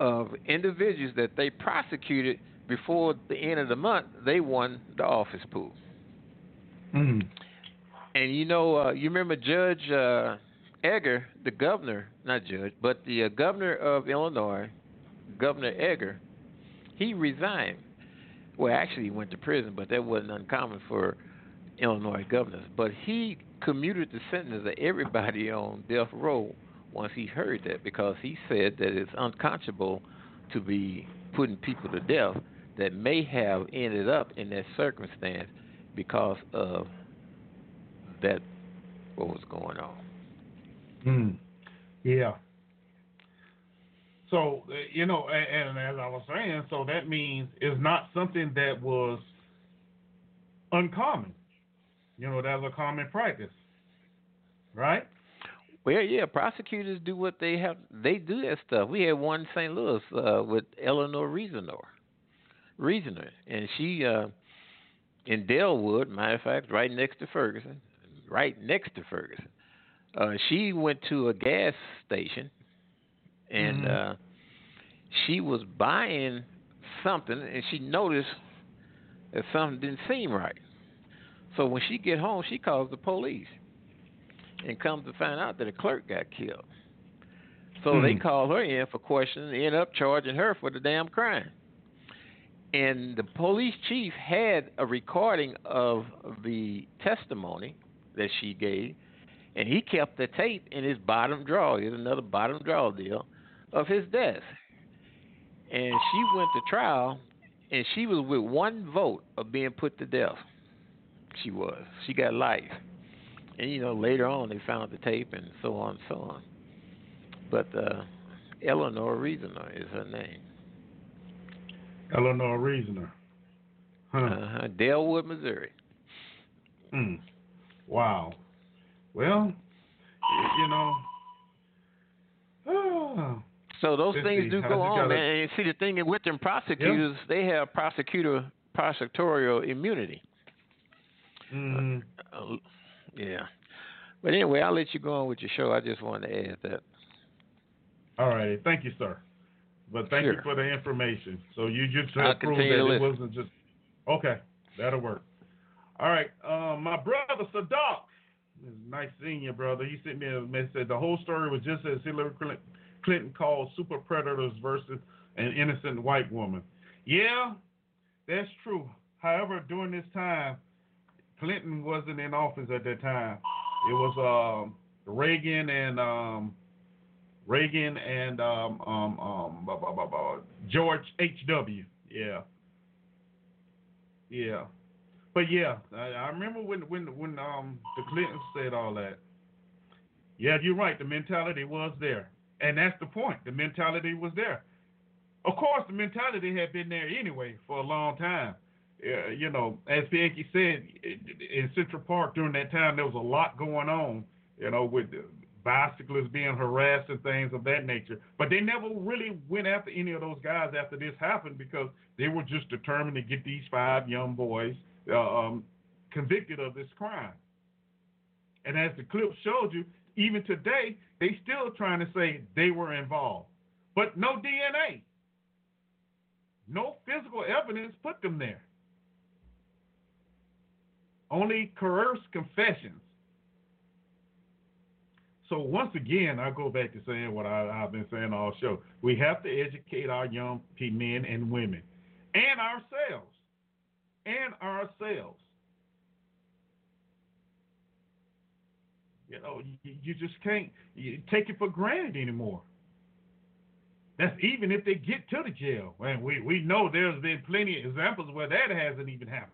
of individuals that they prosecuted before the end of the month, they won the office pool. Mm. And you know, uh, you remember Judge uh, Egger, the governor, not judge, but the uh, governor of Illinois, Governor Egger, he resigned. Well, actually, he went to prison, but that wasn't uncommon for Illinois governors. But he commuted the sentence of everybody on death row once he heard that because he said that it's unconscionable to be putting people to death that may have ended up in that circumstance because of that what was going on. Mm. Yeah. So you know, and, and as I was saying, so that means it's not something that was uncommon. You know, that's a common practice, right? Well, yeah, prosecutors do what they have. They do that stuff. We had one in St. Louis uh, with Eleanor Reasoner, Reasoner, and she uh, in Dellwood, matter of fact, right next to Ferguson, right next to Ferguson. Uh, she went to a gas station, and Mhm. uh, she was buying something, and she noticed that something didn't seem right. So when she get home, she calls the police and comes to find out that a clerk got killed. So they Hmm. call her in for questioning and end up charging her for the damn crime. And the police chief had a recording of the testimony that she gave, and he kept the tape in his bottom drawer. Here's another bottom drawer deal of his desk. And she went to trial, and she was with one vote of being put to death. She was. She got life. And you know, later on they found the tape and so on and so on. But uh, Eleanor Reasoner is her name. Eleanor Reasoner. Huh. Uh-huh. Dellwood, Missouri. Mm. Wow. Well, you know, *sighs* So those Let's things see, do go on, gotta- man. And see, the thing with them prosecutors, they have prosecutor prosecutorial immunity. Mm, Uh, yeah. But anyway, I'll let you go on with your show. I just wanted to add that. all right. Thank you, sir. But thank you for the information. So you just uh, proved that it listen. wasn't just okay. That'll work. All right. Um, my brother Sadak. Nice seeing you, brother. He sent me a message. The whole story was just as Hillary Clinton called super predators versus an innocent white woman. Yeah, that's true. However, during this time, Clinton wasn't in office at that time. It was um, Reagan and um, Reagan and um, um, um, George H.W. Yeah. Yeah. But yeah, I, I remember when when when um the Clintons said all that. Yeah, you're right. The mentality was there, and that's the point. The mentality was there. Of course, the mentality had been there anyway for a long time. Uh, you know, as Pianki said, in Central Park during that time, there was a lot going on. You know, with the bicyclists being harassed and things of that nature. But they never really went after any of those guys after this happened because they were just determined to get these five young boys uh, um, convicted of this crime. And as the clip showed you, even today, they still trying to say they were involved. But no DNA. No physical evidence put them there. Only coerced confessions. So once again, I go back to saying what I, have been saying all show. We have to educate our young men and women, and ourselves, and ourselves. You know, you, you just can't you take it for granted anymore. That's even if they get to the jail. And we, we know there's been plenty of examples where that hasn't even happened.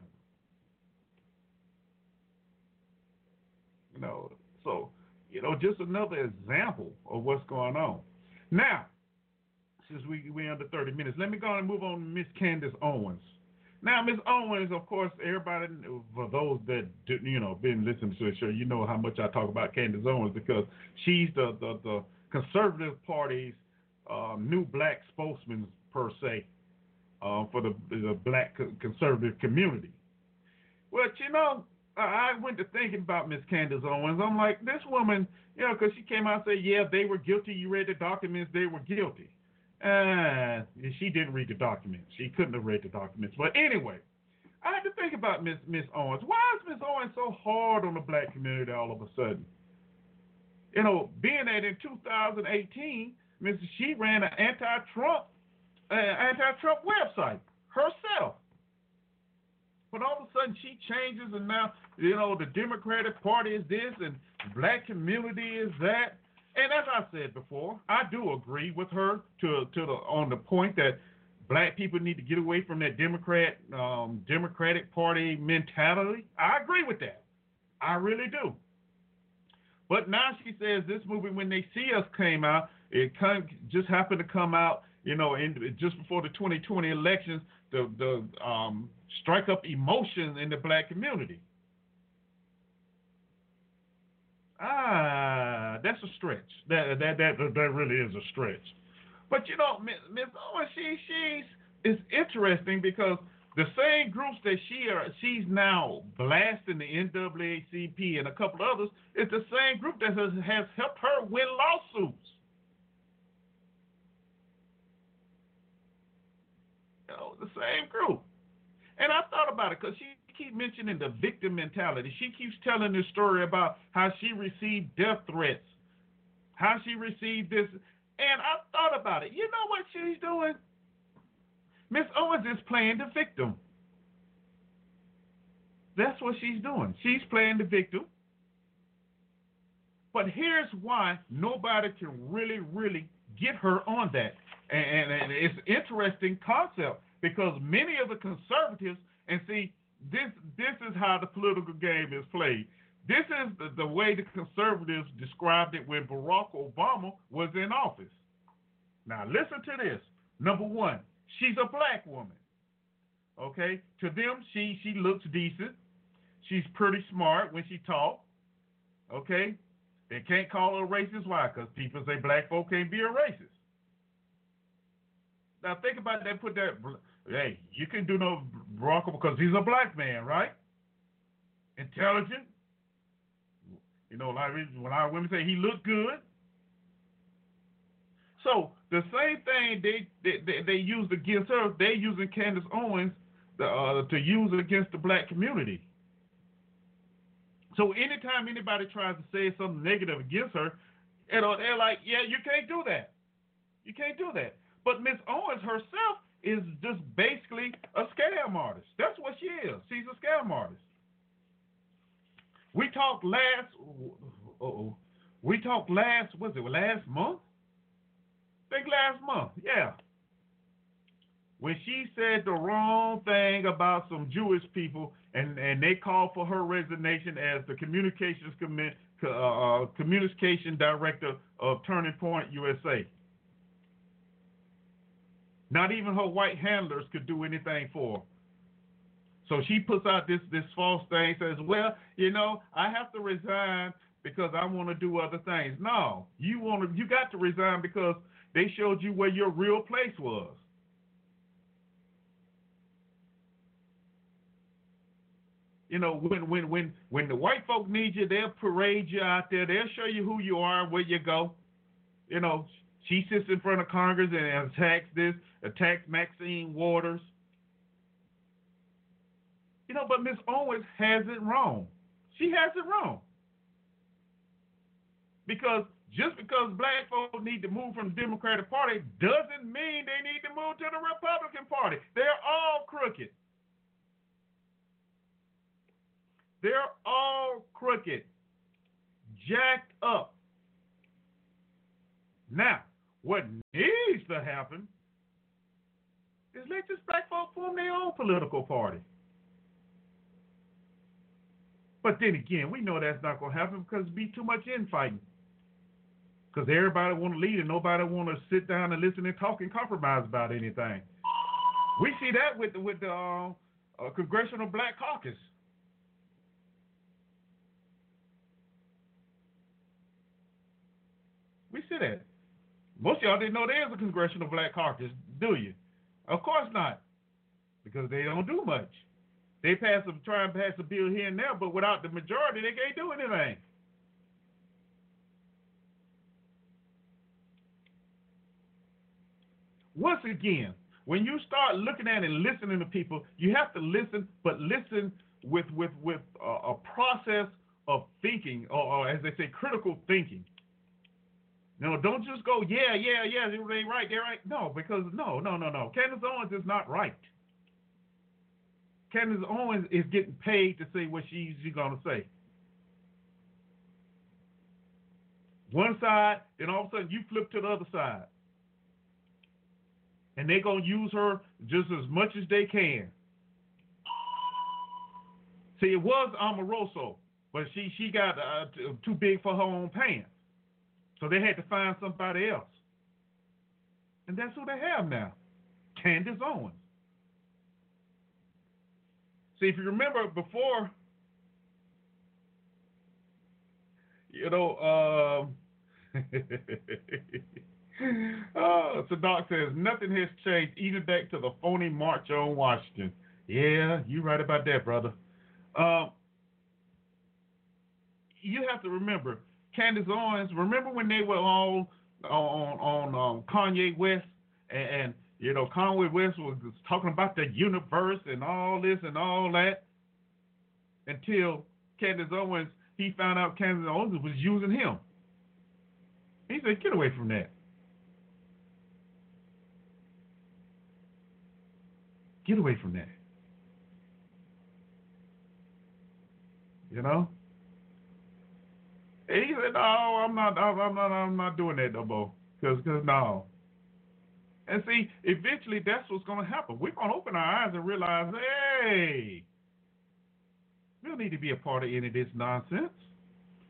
You know, so you know, just another example of what's going on. Now, since we we under 30 minutes, let me go on and move on to Miss Candace Owens. Now, Miss Owens, of course, everybody for those that you know been listening to the show, you know how much I talk about Candace Owens because she's the the, the conservative party's um, new black spokesman per se uh, for the the black conservative community. Well, you know, I went to thinking about Miss Candace Owens. I'm like, this woman, you know, because she came out and said, yeah, they were guilty. You read the documents, they were guilty. And she didn't read the documents. She couldn't have read the documents. But anyway, I had to think about Miss Miss Owens. Why is Miss Owens so hard on the black community all of a sudden? You know, being that in 2018, Miss she ran an anti-Trump uh, anti-Trump website herself. But all of a sudden she changes, and now you know the Democratic Party is this, and black community is that. And as I said before, I do agree with her to to the on the point that black people need to get away from that Democrat um, Democratic Party mentality. I agree with that. I really do. But now she says this movie, when they see us, came out. It come, just happened to come out, you know, in, just before the 2020 elections. The the um, strike up emotion in the black community. Ah, that's a stretch. That that that that really is a stretch. But you know, Miss Owens, she she's it's interesting because the same groups that she are she's now blasting the NAACP and a couple others is the same group that has, has helped her win lawsuits. You know, the same group. And I thought about it because she keeps mentioning the victim mentality. She keeps telling this story about how she received death threats, how she received this. And I thought about it. You know what she's doing? Miss Owens is playing the victim. That's what she's doing. She's playing the victim. But here's why nobody can really, really get her on that. And, and, and it's an interesting concept because many of the conservatives, and see, this this is how the political game is played. This is the, the way the conservatives described it when Barack Obama was in office. Now listen to this. Number one, she's a black woman. Okay? To them, she she looks decent. She's pretty smart when she talks. Okay? They can't call her a racist. Why? Because people say black folk can't be a racist. now think about that. Put that. Hey, you can do no Barack because he's a black man, right? Intelligent. You know, like when our women say he looked good. So the same thing they they, they, they used against her, they using Candace Owens the, uh, to use against the black community. So anytime anybody tries to say something negative against her, you know, they're like, yeah, you can't do that. You can't do that. But Miss Owens herself is just basically a scam artist. That's what she is. She's a scam artist. We talked last. Oh, we talked last. Was it last month? I think last month. Yeah. When she said the wrong thing about some Jewish people, and and they called for her resignation as the communications commit, uh, uh, communication director of Turning Point USA. Not even her white handlers could do anything for her. So she puts out this this false thing, says, "Well, you know, I have to resign because I want to do other things." No, you want to, you got to resign because they showed you where your real place was. You know, when when when when the white folk need you, they'll parade you out there. They'll show you who you are, and where you go. You know, she sits in front of Congress and attacks this, attacks Maxine Waters. You know, but Miss Owens has it wrong. She has it wrong. Because just because black folks need to move from the Democratic Party doesn't mean they need to move to the Republican Party. They're all crooked. They're all crooked, jacked up. Now, what needs to happen is let this black folk form their own political party. But then again, we know that's not going to happen because it'd be too much infighting. Because everybody want to lead and nobody want to sit down and listen and talk and compromise about anything. We see that with the, with the uh, uh, Congressional Black Caucus. We see that. Most of y'all didn't know there's a Congressional Black Caucus, do you? Of course not, because they don't do much. They pass try and pass a bill here and there, but without the majority, they can't do anything. Once again, when you start looking at and listening to people, you have to listen, but listen with with with a, a process of thinking, or, or as they say, critical thinking. No, don't just go, yeah, yeah, yeah, they right, they're right. No, because no, no, no, no. Candace Owens is not right. Candace Owens is getting paid to say what she's, to say. One side, then all of a sudden you flip to the other side. And they're going to use her just as much as they can. See, it was Omarosa, but she, she got uh, too big for her own pants. So they had to find somebody else. And that's who they have now Candace Owens. See, if you remember before, you know, um, *laughs* oh, Sadak says nothing has changed, even back to the phony march on Washington. Yeah, you're right about that, brother. Um, you have to remember, Candace Owens. Remember when they were all on on um, Kanye West and, and you know Kanye West was talking about the universe and all this and all that until Candace Owens he found out Candace Owens was using him. He said, "Get away from that." Get away from that. You know? And he said, "No, I'm not. I'm not. I'm not doing that no more. Cause, cause no." And see, eventually that's what's going to happen. We're going to open our eyes and realize, hey, we don't need to be a part of any of this nonsense.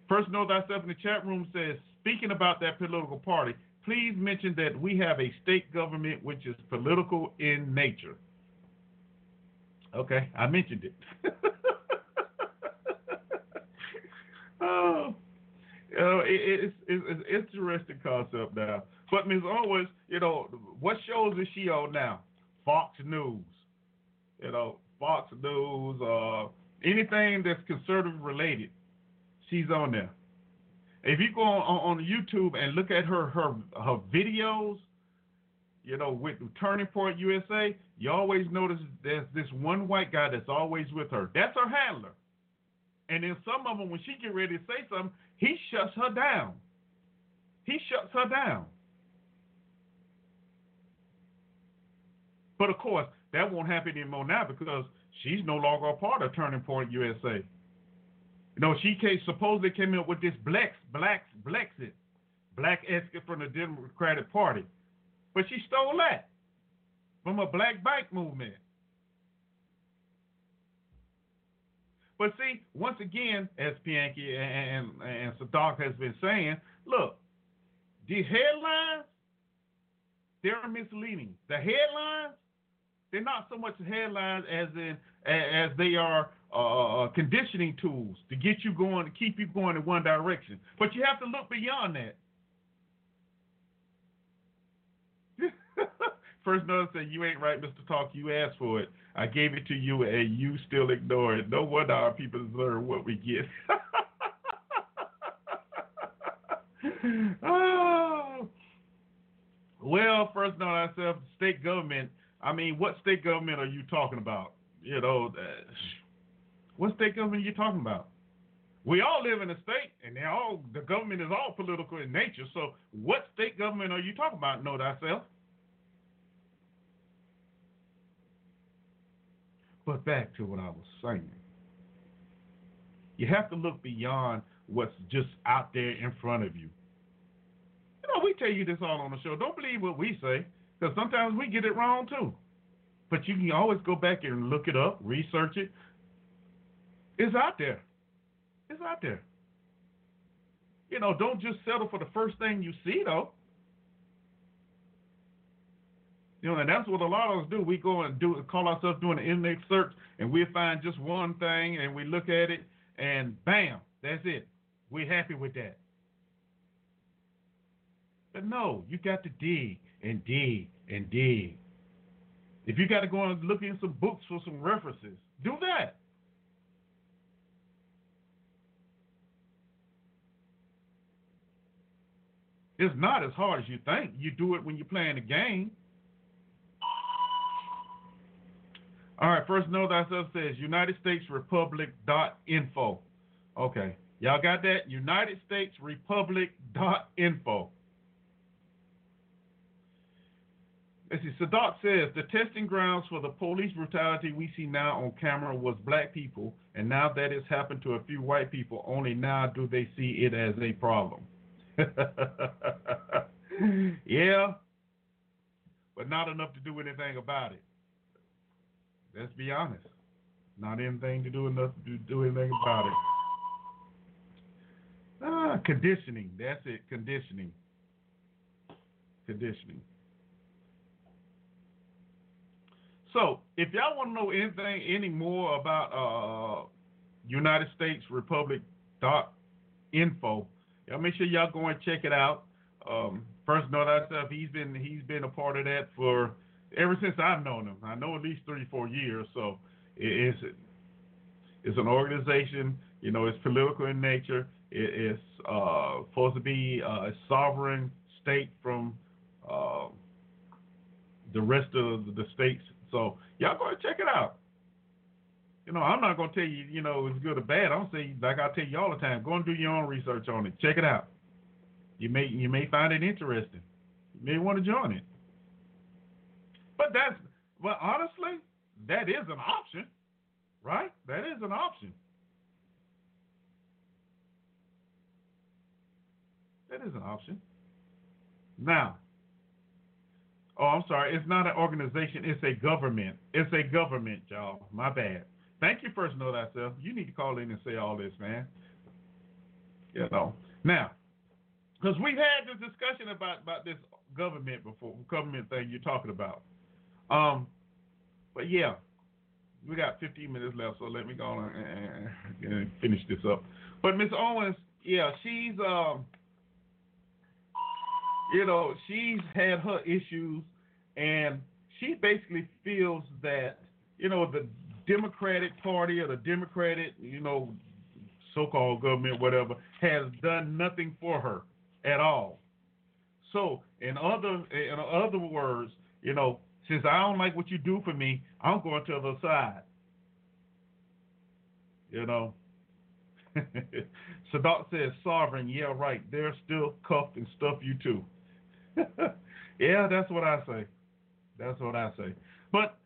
First, know thyself in the chat room says, speaking about that political party, please mention that we have a state government which is political in nature. Okay, I mentioned it. *laughs* oh. You know, it, it's, it's it's an interesting concept now. But Ms. Owens, you know, what shows is she on now? Fox News. You know, Fox News, uh, anything that's conservative related, she's on there. If you go on, on YouTube and look at her her her videos, you know, with Turning Point USA, you always notice there's this one white guy that's always with her. That's her handler. And then some of them, when she get ready to say something, he shuts her down. He shuts her down. But of course, that won't happen anymore now because she's no longer a part of Turning Point USA. You know, she came, supposedly came up with this black, black, Blexit, black exit from the Democratic Party. But she stole that from a black bank movement. But see, once again, as Pianki and, and, Sadak has been saying, look, the headlines, they're misleading. The headlines, they're not so much headlines as in as they are uh, uh, conditioning tools to get you going, to keep you going in one direction. But you have to look beyond that. First notice said, You ain't right, Mr. Talk. You asked for it. I gave it to you and you still ignore it. No wonder our people deserve what we get. *laughs* oh. Well, first note ourselves, state government. I mean, what state government are you talking about? You know, uh, what state government are you talking about? We all live in a state, and they all the government is all political in nature. So, what state government are you talking about? Know thyself. But back to what I was saying. You have to look beyond what's just out there in front of you. You know, we tell you this all on the show. Don't believe what we say, because sometimes we get it wrong too. But you can always go back and look it up, research it. It's out there. It's out there. You know, don't just settle for the first thing you see, though. You know, and that's what a lot of us do. We go and do call ourselves doing an index search, and we find just one thing, and we look at it, and bam, that's it. We're happy with that. But no, you got to dig and dig and dig. If you got to go and look in some books for some references, do that. It's not as hard as you think. You do it when you're playing the game. All right, first note that says United States Republic dot info. Okay. Y'all got that? United States Republic dot info. Let's see. Sadat says the testing grounds for the police brutality we see now on camera was black people, and now that it's happened to a few white people, only now do they see it as a problem. *laughs* yeah, but not enough to do anything about it. Let's be honest. Not anything to do enough to do anything about it. Ah, conditioning. That's it. Conditioning. Conditioning. So, if y'all want to know anything any more about uh, United States Republic dot info, y'all make sure y'all go and check it out. Um, first that stuff, he's been he's been a part of that for ever since I've known him. I know at least three, four years. So it's it's an organization. You know, it's political in nature. it's uh, supposed to be a sovereign state from uh, the rest of the states. So y'all go and check it out. You know, I'm not gonna tell you, you know, it's good or bad. I'm saying, like I tell you all the time, go and do your own research on it. Check it out. You may you may find it interesting. You may want to join it. But that's well, honestly, that is an option, right? That is an option. That is an option. Now, oh, I'm sorry, it's not an organization, it's a government. It's a government, y'all. My bad. Thank you, First Know Thyself. You need to call in and say all this, man. You know. Now, because we've had this discussion about, about this government before, government thing you're talking about. Um, but yeah, we got 15 minutes left, so let me go on and, and finish this up. But Miss Owens, yeah, she's um, you know, she's had her issues, and she basically feels that you know the Democratic Party or the Democratic, you know, so-called government, whatever, has done nothing for her at all. So, in other in other words, you know, since I don't like what you do for me, I'm going to the other side. You know. *laughs* Sadat says, sovereign, yeah, right. They're still cuffed and stuff you too. *laughs* yeah, that's what I say. That's what I say. But,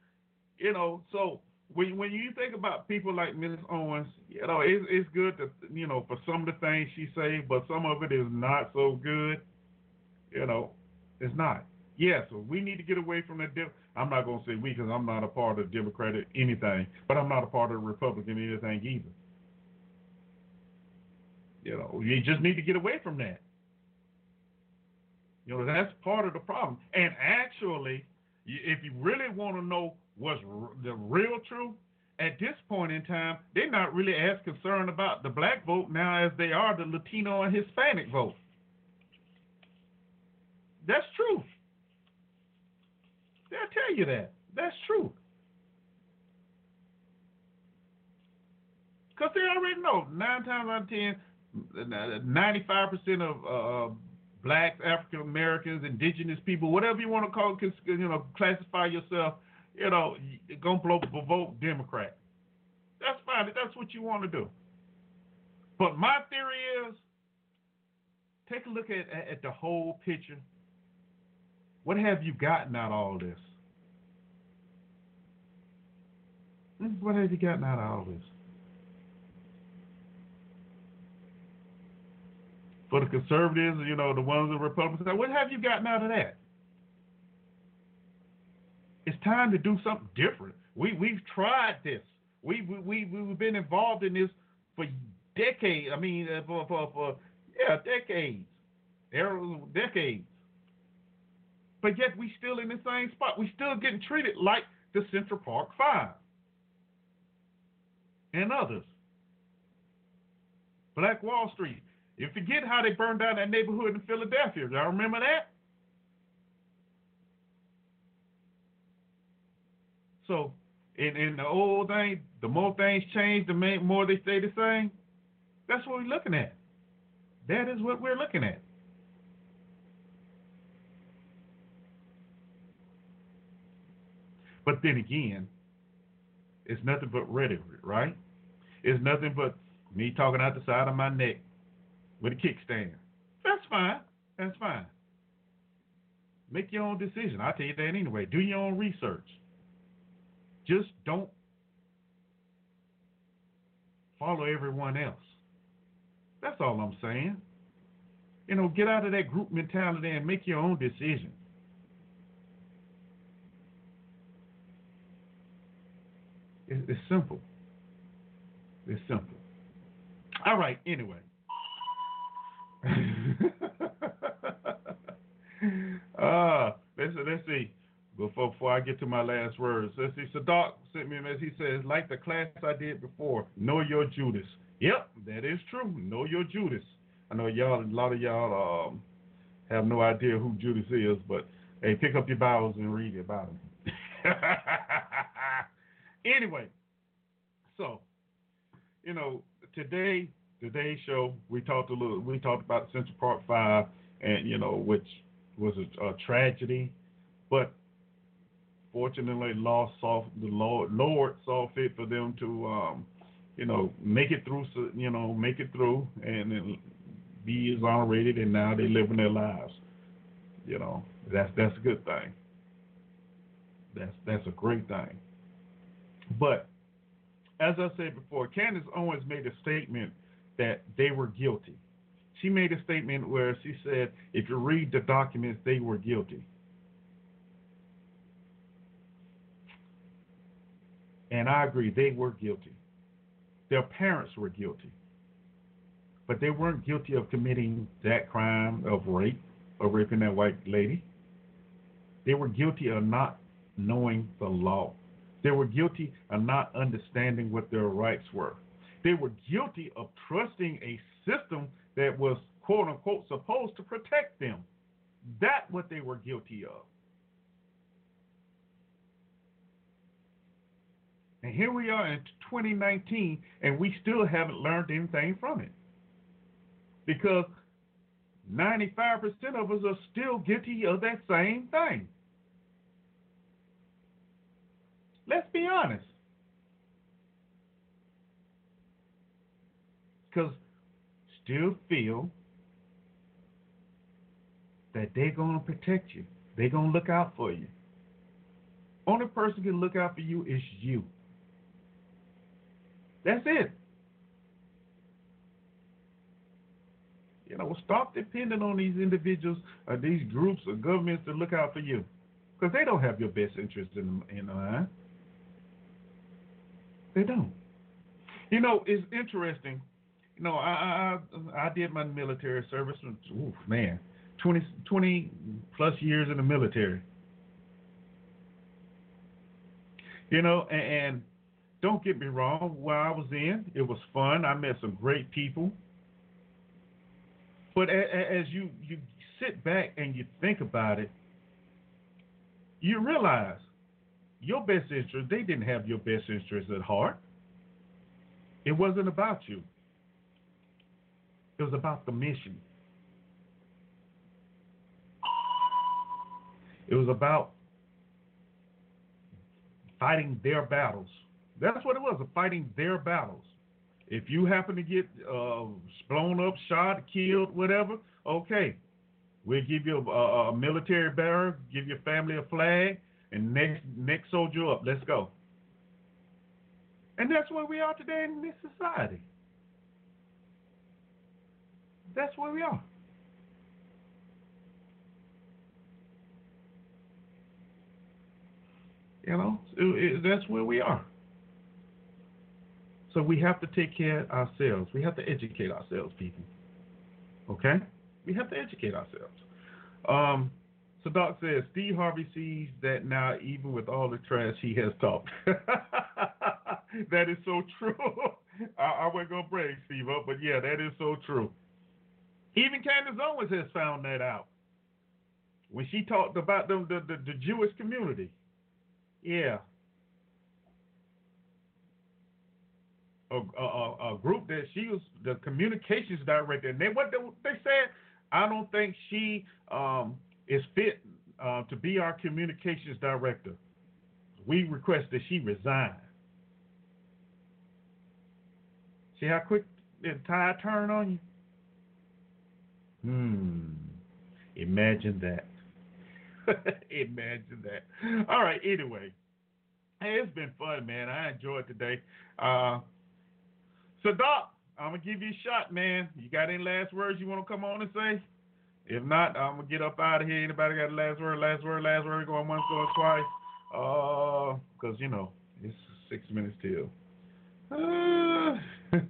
you know, so when when you think about people like Miss Owens, you know, it's it's good to you know, for some of the things she say, but some of it is not so good. You know, it's not. Yeah, so we need to get away from. De- I'm not going to say we because I'm not a part of Democratic anything, but I'm not a part of Republican anything either. You know, you just need to get away from that. You know, that's part of the problem. And actually, if you really want to know what's the real truth, at this point in time, they're not really as concerned about the black vote now as they are the Latino and Hispanic vote. That's true. They'll tell you that. That's true. Because they already know nine times out of ten, 95% of uh, blacks, African Americans, indigenous people, whatever you want to call, you know, classify yourself, you know, to vote Democrat. That's fine. That's what you want to do. But my theory is take a look at, at the whole picture what have you gotten out of all this? Hmm, what have you gotten out of all this? For the conservatives, you know, the ones the Republicans, what have you gotten out of that? It's time to do something different. We we've tried this. We we we we've been involved in this for decades. I mean, uh, for for, for yeah, decades, decades. But yet we still in the same spot. We still getting treated like the Central Park Five and others. Black Wall Street. You forget how they burned down that neighborhood in Philadelphia. Y'all remember that? So, in, in the old thing, the more things change, the more they stay the same. That's what we're looking at. That is what we're looking at. But then again, it's nothing but rhetoric, right? It's nothing but me talking out the side of my neck with a kickstand. That's fine. That's fine. Make your own decision. I'll tell you that anyway. Do your own research. Just don't follow everyone else. That's all I'm saying. You know, get out of that group mentality and make your own decision. It's simple. It's simple. All right, anyway. *laughs* uh, let's, let's see. Before, before I get to my last words, let's see. Sadak sent me a message. He says, like the class I did before, know your Judas. Yep, that is true. Know your Judas. I know y'all, a lot of y'all um, have no idea who Judas is, but hey, pick up your Bibles and read about him. *laughs* Anyway, so you know today today's show we talked a little we talked about Central Park Five and you know which was a, a tragedy, but fortunately lost saw the Lord Lord saw fit for them to um, you know make it through you know make it through and be exonerated and now they're living their lives. You know that's that's a good thing. That's that's a great thing. But as I said before, Candace Owens made a statement that they were guilty. She made a statement where she said, if you read the documents, they were guilty. And I agree, they were guilty. Their parents were guilty. But they weren't guilty of committing that crime of rape, or raping that white lady. They were guilty of not knowing the law. They were guilty of not understanding what their rights were. They were guilty of trusting a system that was quote unquote supposed to protect them. That's what they were guilty of. And here we are in 2019, and we still haven't learned anything from it. Because 95% of us are still guilty of that same thing. Let's be honest. Because still feel that they're going to protect you. They're going to look out for you. Only person can look out for you is you. That's it. You know, stop depending on these individuals or these groups or governments to look out for you, because they don't have your best interest in in mind. They don't. You know, it's interesting. You know, I I I did my military service. Ooh, man, 20, 20 plus years in the military. You know, and, and don't get me wrong, While I was in, it was fun. I met some great people. But as you you sit back and you think about it, you realize your best interest, they didn't have your best interest at heart. It wasn't about you. It was about the mission. It was about fighting their battles. That's what it was, fighting their battles. If you happen to get uh, blown up, shot, killed, whatever, okay. We'll give you a, a military bearer, give your family a flag, and next next soldier up. Let's go. And that's where we are today in this society. That's where we are. You know, it, it, that's where we are. So we have to take care of ourselves. We have to educate ourselves, people. Okay? We have to educate ourselves. Um, Doc says Steve Harvey sees that now, even with all the trash he has talked. *laughs* that is so true. *laughs* I, I wasn't gonna break Steve up, but yeah, that is so true. Even Candace Owens has found that out when she talked about them, the, the, the Jewish community. Yeah, a, a, a, group that she was the communications director, and they what they, they said. I don't think she um, is fit uh, to be our communications director. We request that she resign. See how quick the tide turn on you? Hmm. Imagine that. *laughs* Imagine that. All right. Anyway, hey, it's been fun, man. I enjoyed today. Uh, so, Doc, I'm gonna give you a shot, man. You got any last words you want to come on and say? If not, I'm gonna get up out of here. Anybody got a last word? Last word? Last word? Going once, going twice. Uh, cause you know it's six minutes till. Uh, *laughs*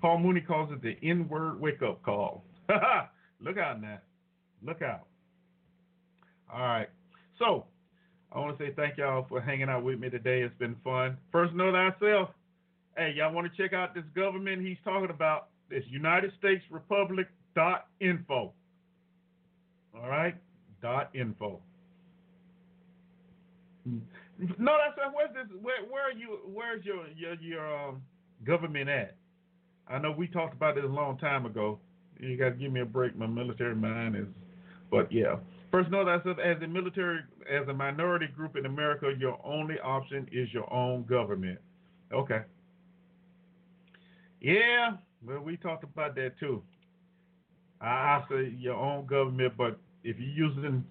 Paul Mooney calls it the N-word wake-up call. *laughs* Look out now. Look out. All right. So I want to say thank y'all for hanging out with me today. It's been fun. First, know thyself. Hey, y'all want to check out this government he's talking about? It's United States Republic dot info. All right, dot info. No, that's where's this? Where, where are you? Where's your your your um, government at? I know we talked about this a long time ago. You got to give me a break. My military mind is, but yeah. First, know thyself as a military, as a minority group in America, your only option is your own government. Okay. Yeah, well, we talked about that too. I say your own government, but if you're using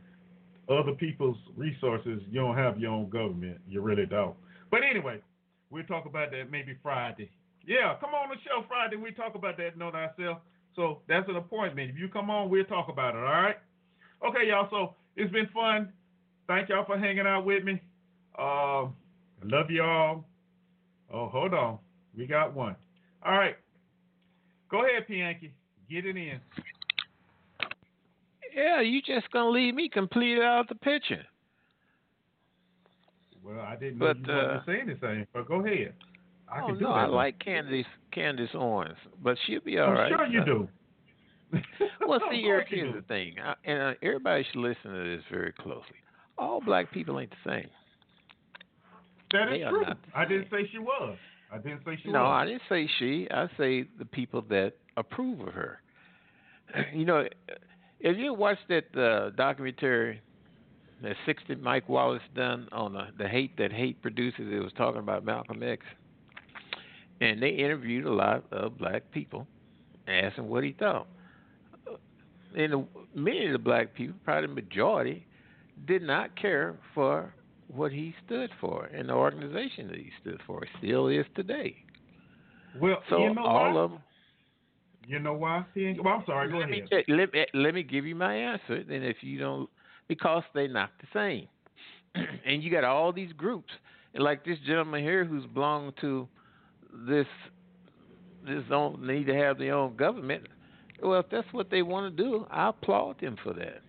other people's resources, you don't have your own government. You really don't. But anyway, we'll talk about that maybe Friday. Yeah, come on the show Friday. We talk about that. Know thyself. So that's an appointment. If you come on, we'll talk about it. All right. Okay, y'all. So it's been fun. Thank y'all for hanging out with me. Uh, love y'all. Oh, hold on. We got one. All right. Go ahead, Pianki. Get it in. Yeah, you just gonna leave me complete out of the picture. Well, I didn't know but, you wanted uh, to say anything, but go ahead. I oh can do no, that. I like Candace Candace Owens, but she'll be all I'm right. sure you Uh, do. *laughs* well, see, you here's the thing, uh, and uh, everybody should listen to this very closely. All black people ain't the same. That is true. I didn't say she was. I didn't say she no, was. I didn't say she. I say the people that approve of her. *clears throat* You know, if you watch that uh, documentary that 60 Mike Wallace done on the, the hate that hate produces, it was talking about Malcolm X, and they interviewed a lot of black people, asked asking what he thought. And the, many of the black people, probably the majority, did not care for what he stood for and the organization that he stood for. Still is today. Well, So you know all why? of them. You know why? See, Well, I'm sorry. Go let me, ahead. check- let, me, let me give you my answer. Then, if you don't, because they're not the same. *clears throat* and you got all these groups. And like this gentleman here who's belonged to this, this don't need to have their own government. Well, if that's what they want to do, I applaud them for that.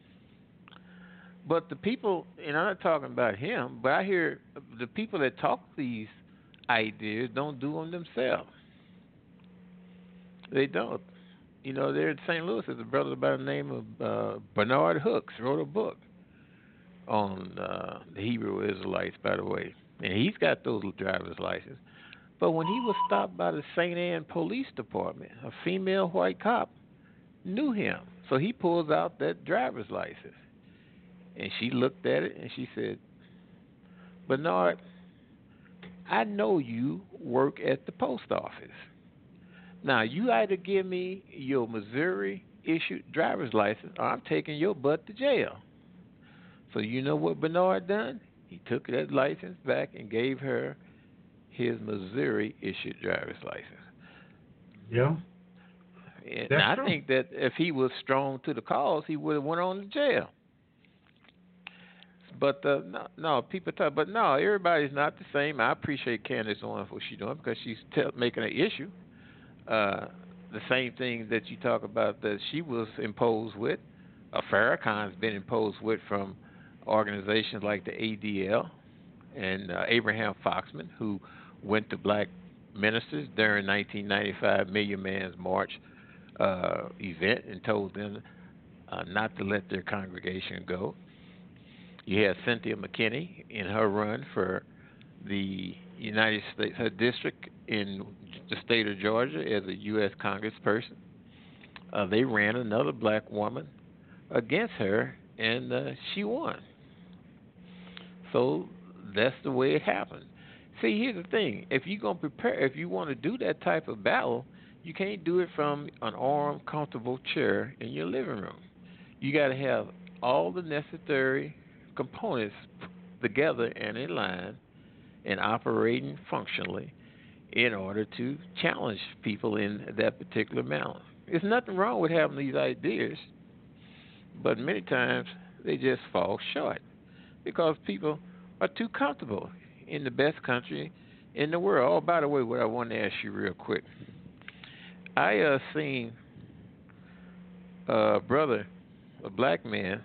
But the people, and I'm not talking about him, but I hear the people that talk these ideas don't do them themselves. They don't. You know, there in St. Louis, there's a brother by the name of uh, Bernard Hooks wrote a book on uh, the Hebrew Israelites, by the way, and he's got those driver's licenses. But when he was stopped by the St. Ann Police Department, a female white cop knew him, so he pulls out that driver's license, and she looked at it and she said, "Bernard, I know you work at the post office." Now you either give me your Missouri issued driver's license or I'm taking your butt to jail. So you know what Bernard done? He took that license back and gave her his Missouri issued driver's license. Yeah. And That's I true. think that if he was strong to the cause, he would have went on to jail. But uh, no, no, people talk. But no, everybody's not the same. I appreciate Candace Owens for what she's doing because she's making an issue. Uh, the same thing that you talk about that she was imposed with, uh, Farrakhan's been imposed with from organizations like the ADL and uh, Abraham Foxman, who went to black ministers during 1995 Million Man's March uh, event and told them uh, not to let their congregation go. You had Cynthia McKinney in her run for the United States, her district in the state of Georgia as a U.S. congressperson. Uh, they ran another black woman against her, and uh, she won. So that's the way it happened. See, here's the thing: if you're gonna prepare, if you want to do that type of battle, you can't do it from an arm, comfortable chair in your living room. You got to have all the necessary components together and in line and operating functionally in order to challenge people in that particular manner. There's nothing wrong with having these ideas, but many times they just fall short because people are too comfortable in the best country in the world. Oh, by the way, what I want to ask you real quick. I uh seen a brother, a black man.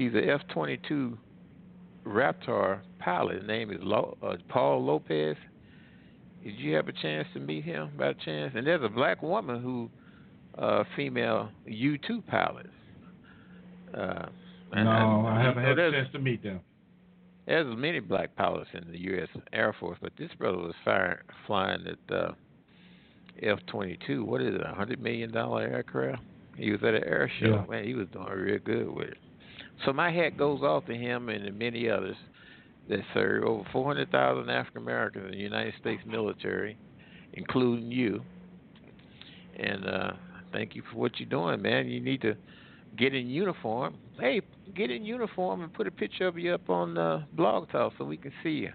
He's a F twenty two Raptor pilot. His name is Lo, uh, Paul Lopez. Did you have a chance to meet him by chance? And there's a black woman who, uh, female U two pilot. Uh, and- No, and- I haven't had a chance to meet them. there's many black pilots in the U.S. Air Force, but this brother was fire, flying at uh, F-22. What is it? A hundred million dollar aircraft. He was at an air show. Yeah. Man, he was doing real good with it. So my hat goes off to him and to many others that serve over 400,000 African Americans in the United States military, including you. And uh, thank you for what you're doing, man. You need to get in uniform. Hey, get in uniform and put a picture of you up on uh, Blog Talk so we can see you.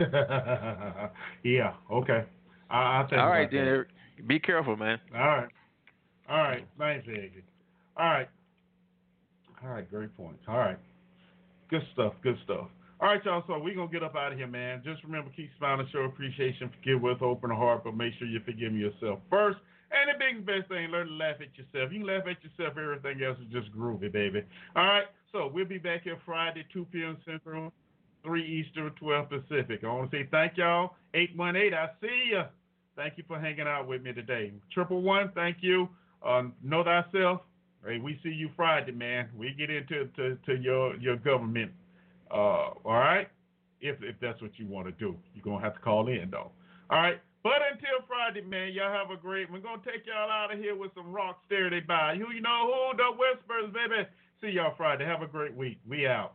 *laughs* yeah. Okay. I, think All right, that. then. Be careful, man. All right. All right. Thanks, Eggy. All right. All right. Great points. All right. Good stuff. Good stuff. All right, y'all. So we're going to get up out of here, man. Just remember, keep smiling, show appreciation, forgive with open heart, but make sure you forgive yourself first. And the big best thing, learn to laugh at yourself. You can laugh at yourself, everything else is just groovy, baby. All right. So we'll be back here Friday, 2 p.m. Central. 3 Eastern, 12 Pacific. I want to say thank y'all. 818, I see you. Thank you for hanging out with me today. Triple one, thank you. Uh, know thyself. Hey, we see you Friday, man. We get into to, to your your government. Uh, all right, if if that's what you want to do, you're gonna have to call in though. All right. But until Friday, man, y'all have a great. We're gonna take y'all out of here with some rock steady by who you know who the whispers, baby. See y'all Friday. Have a great week. We out.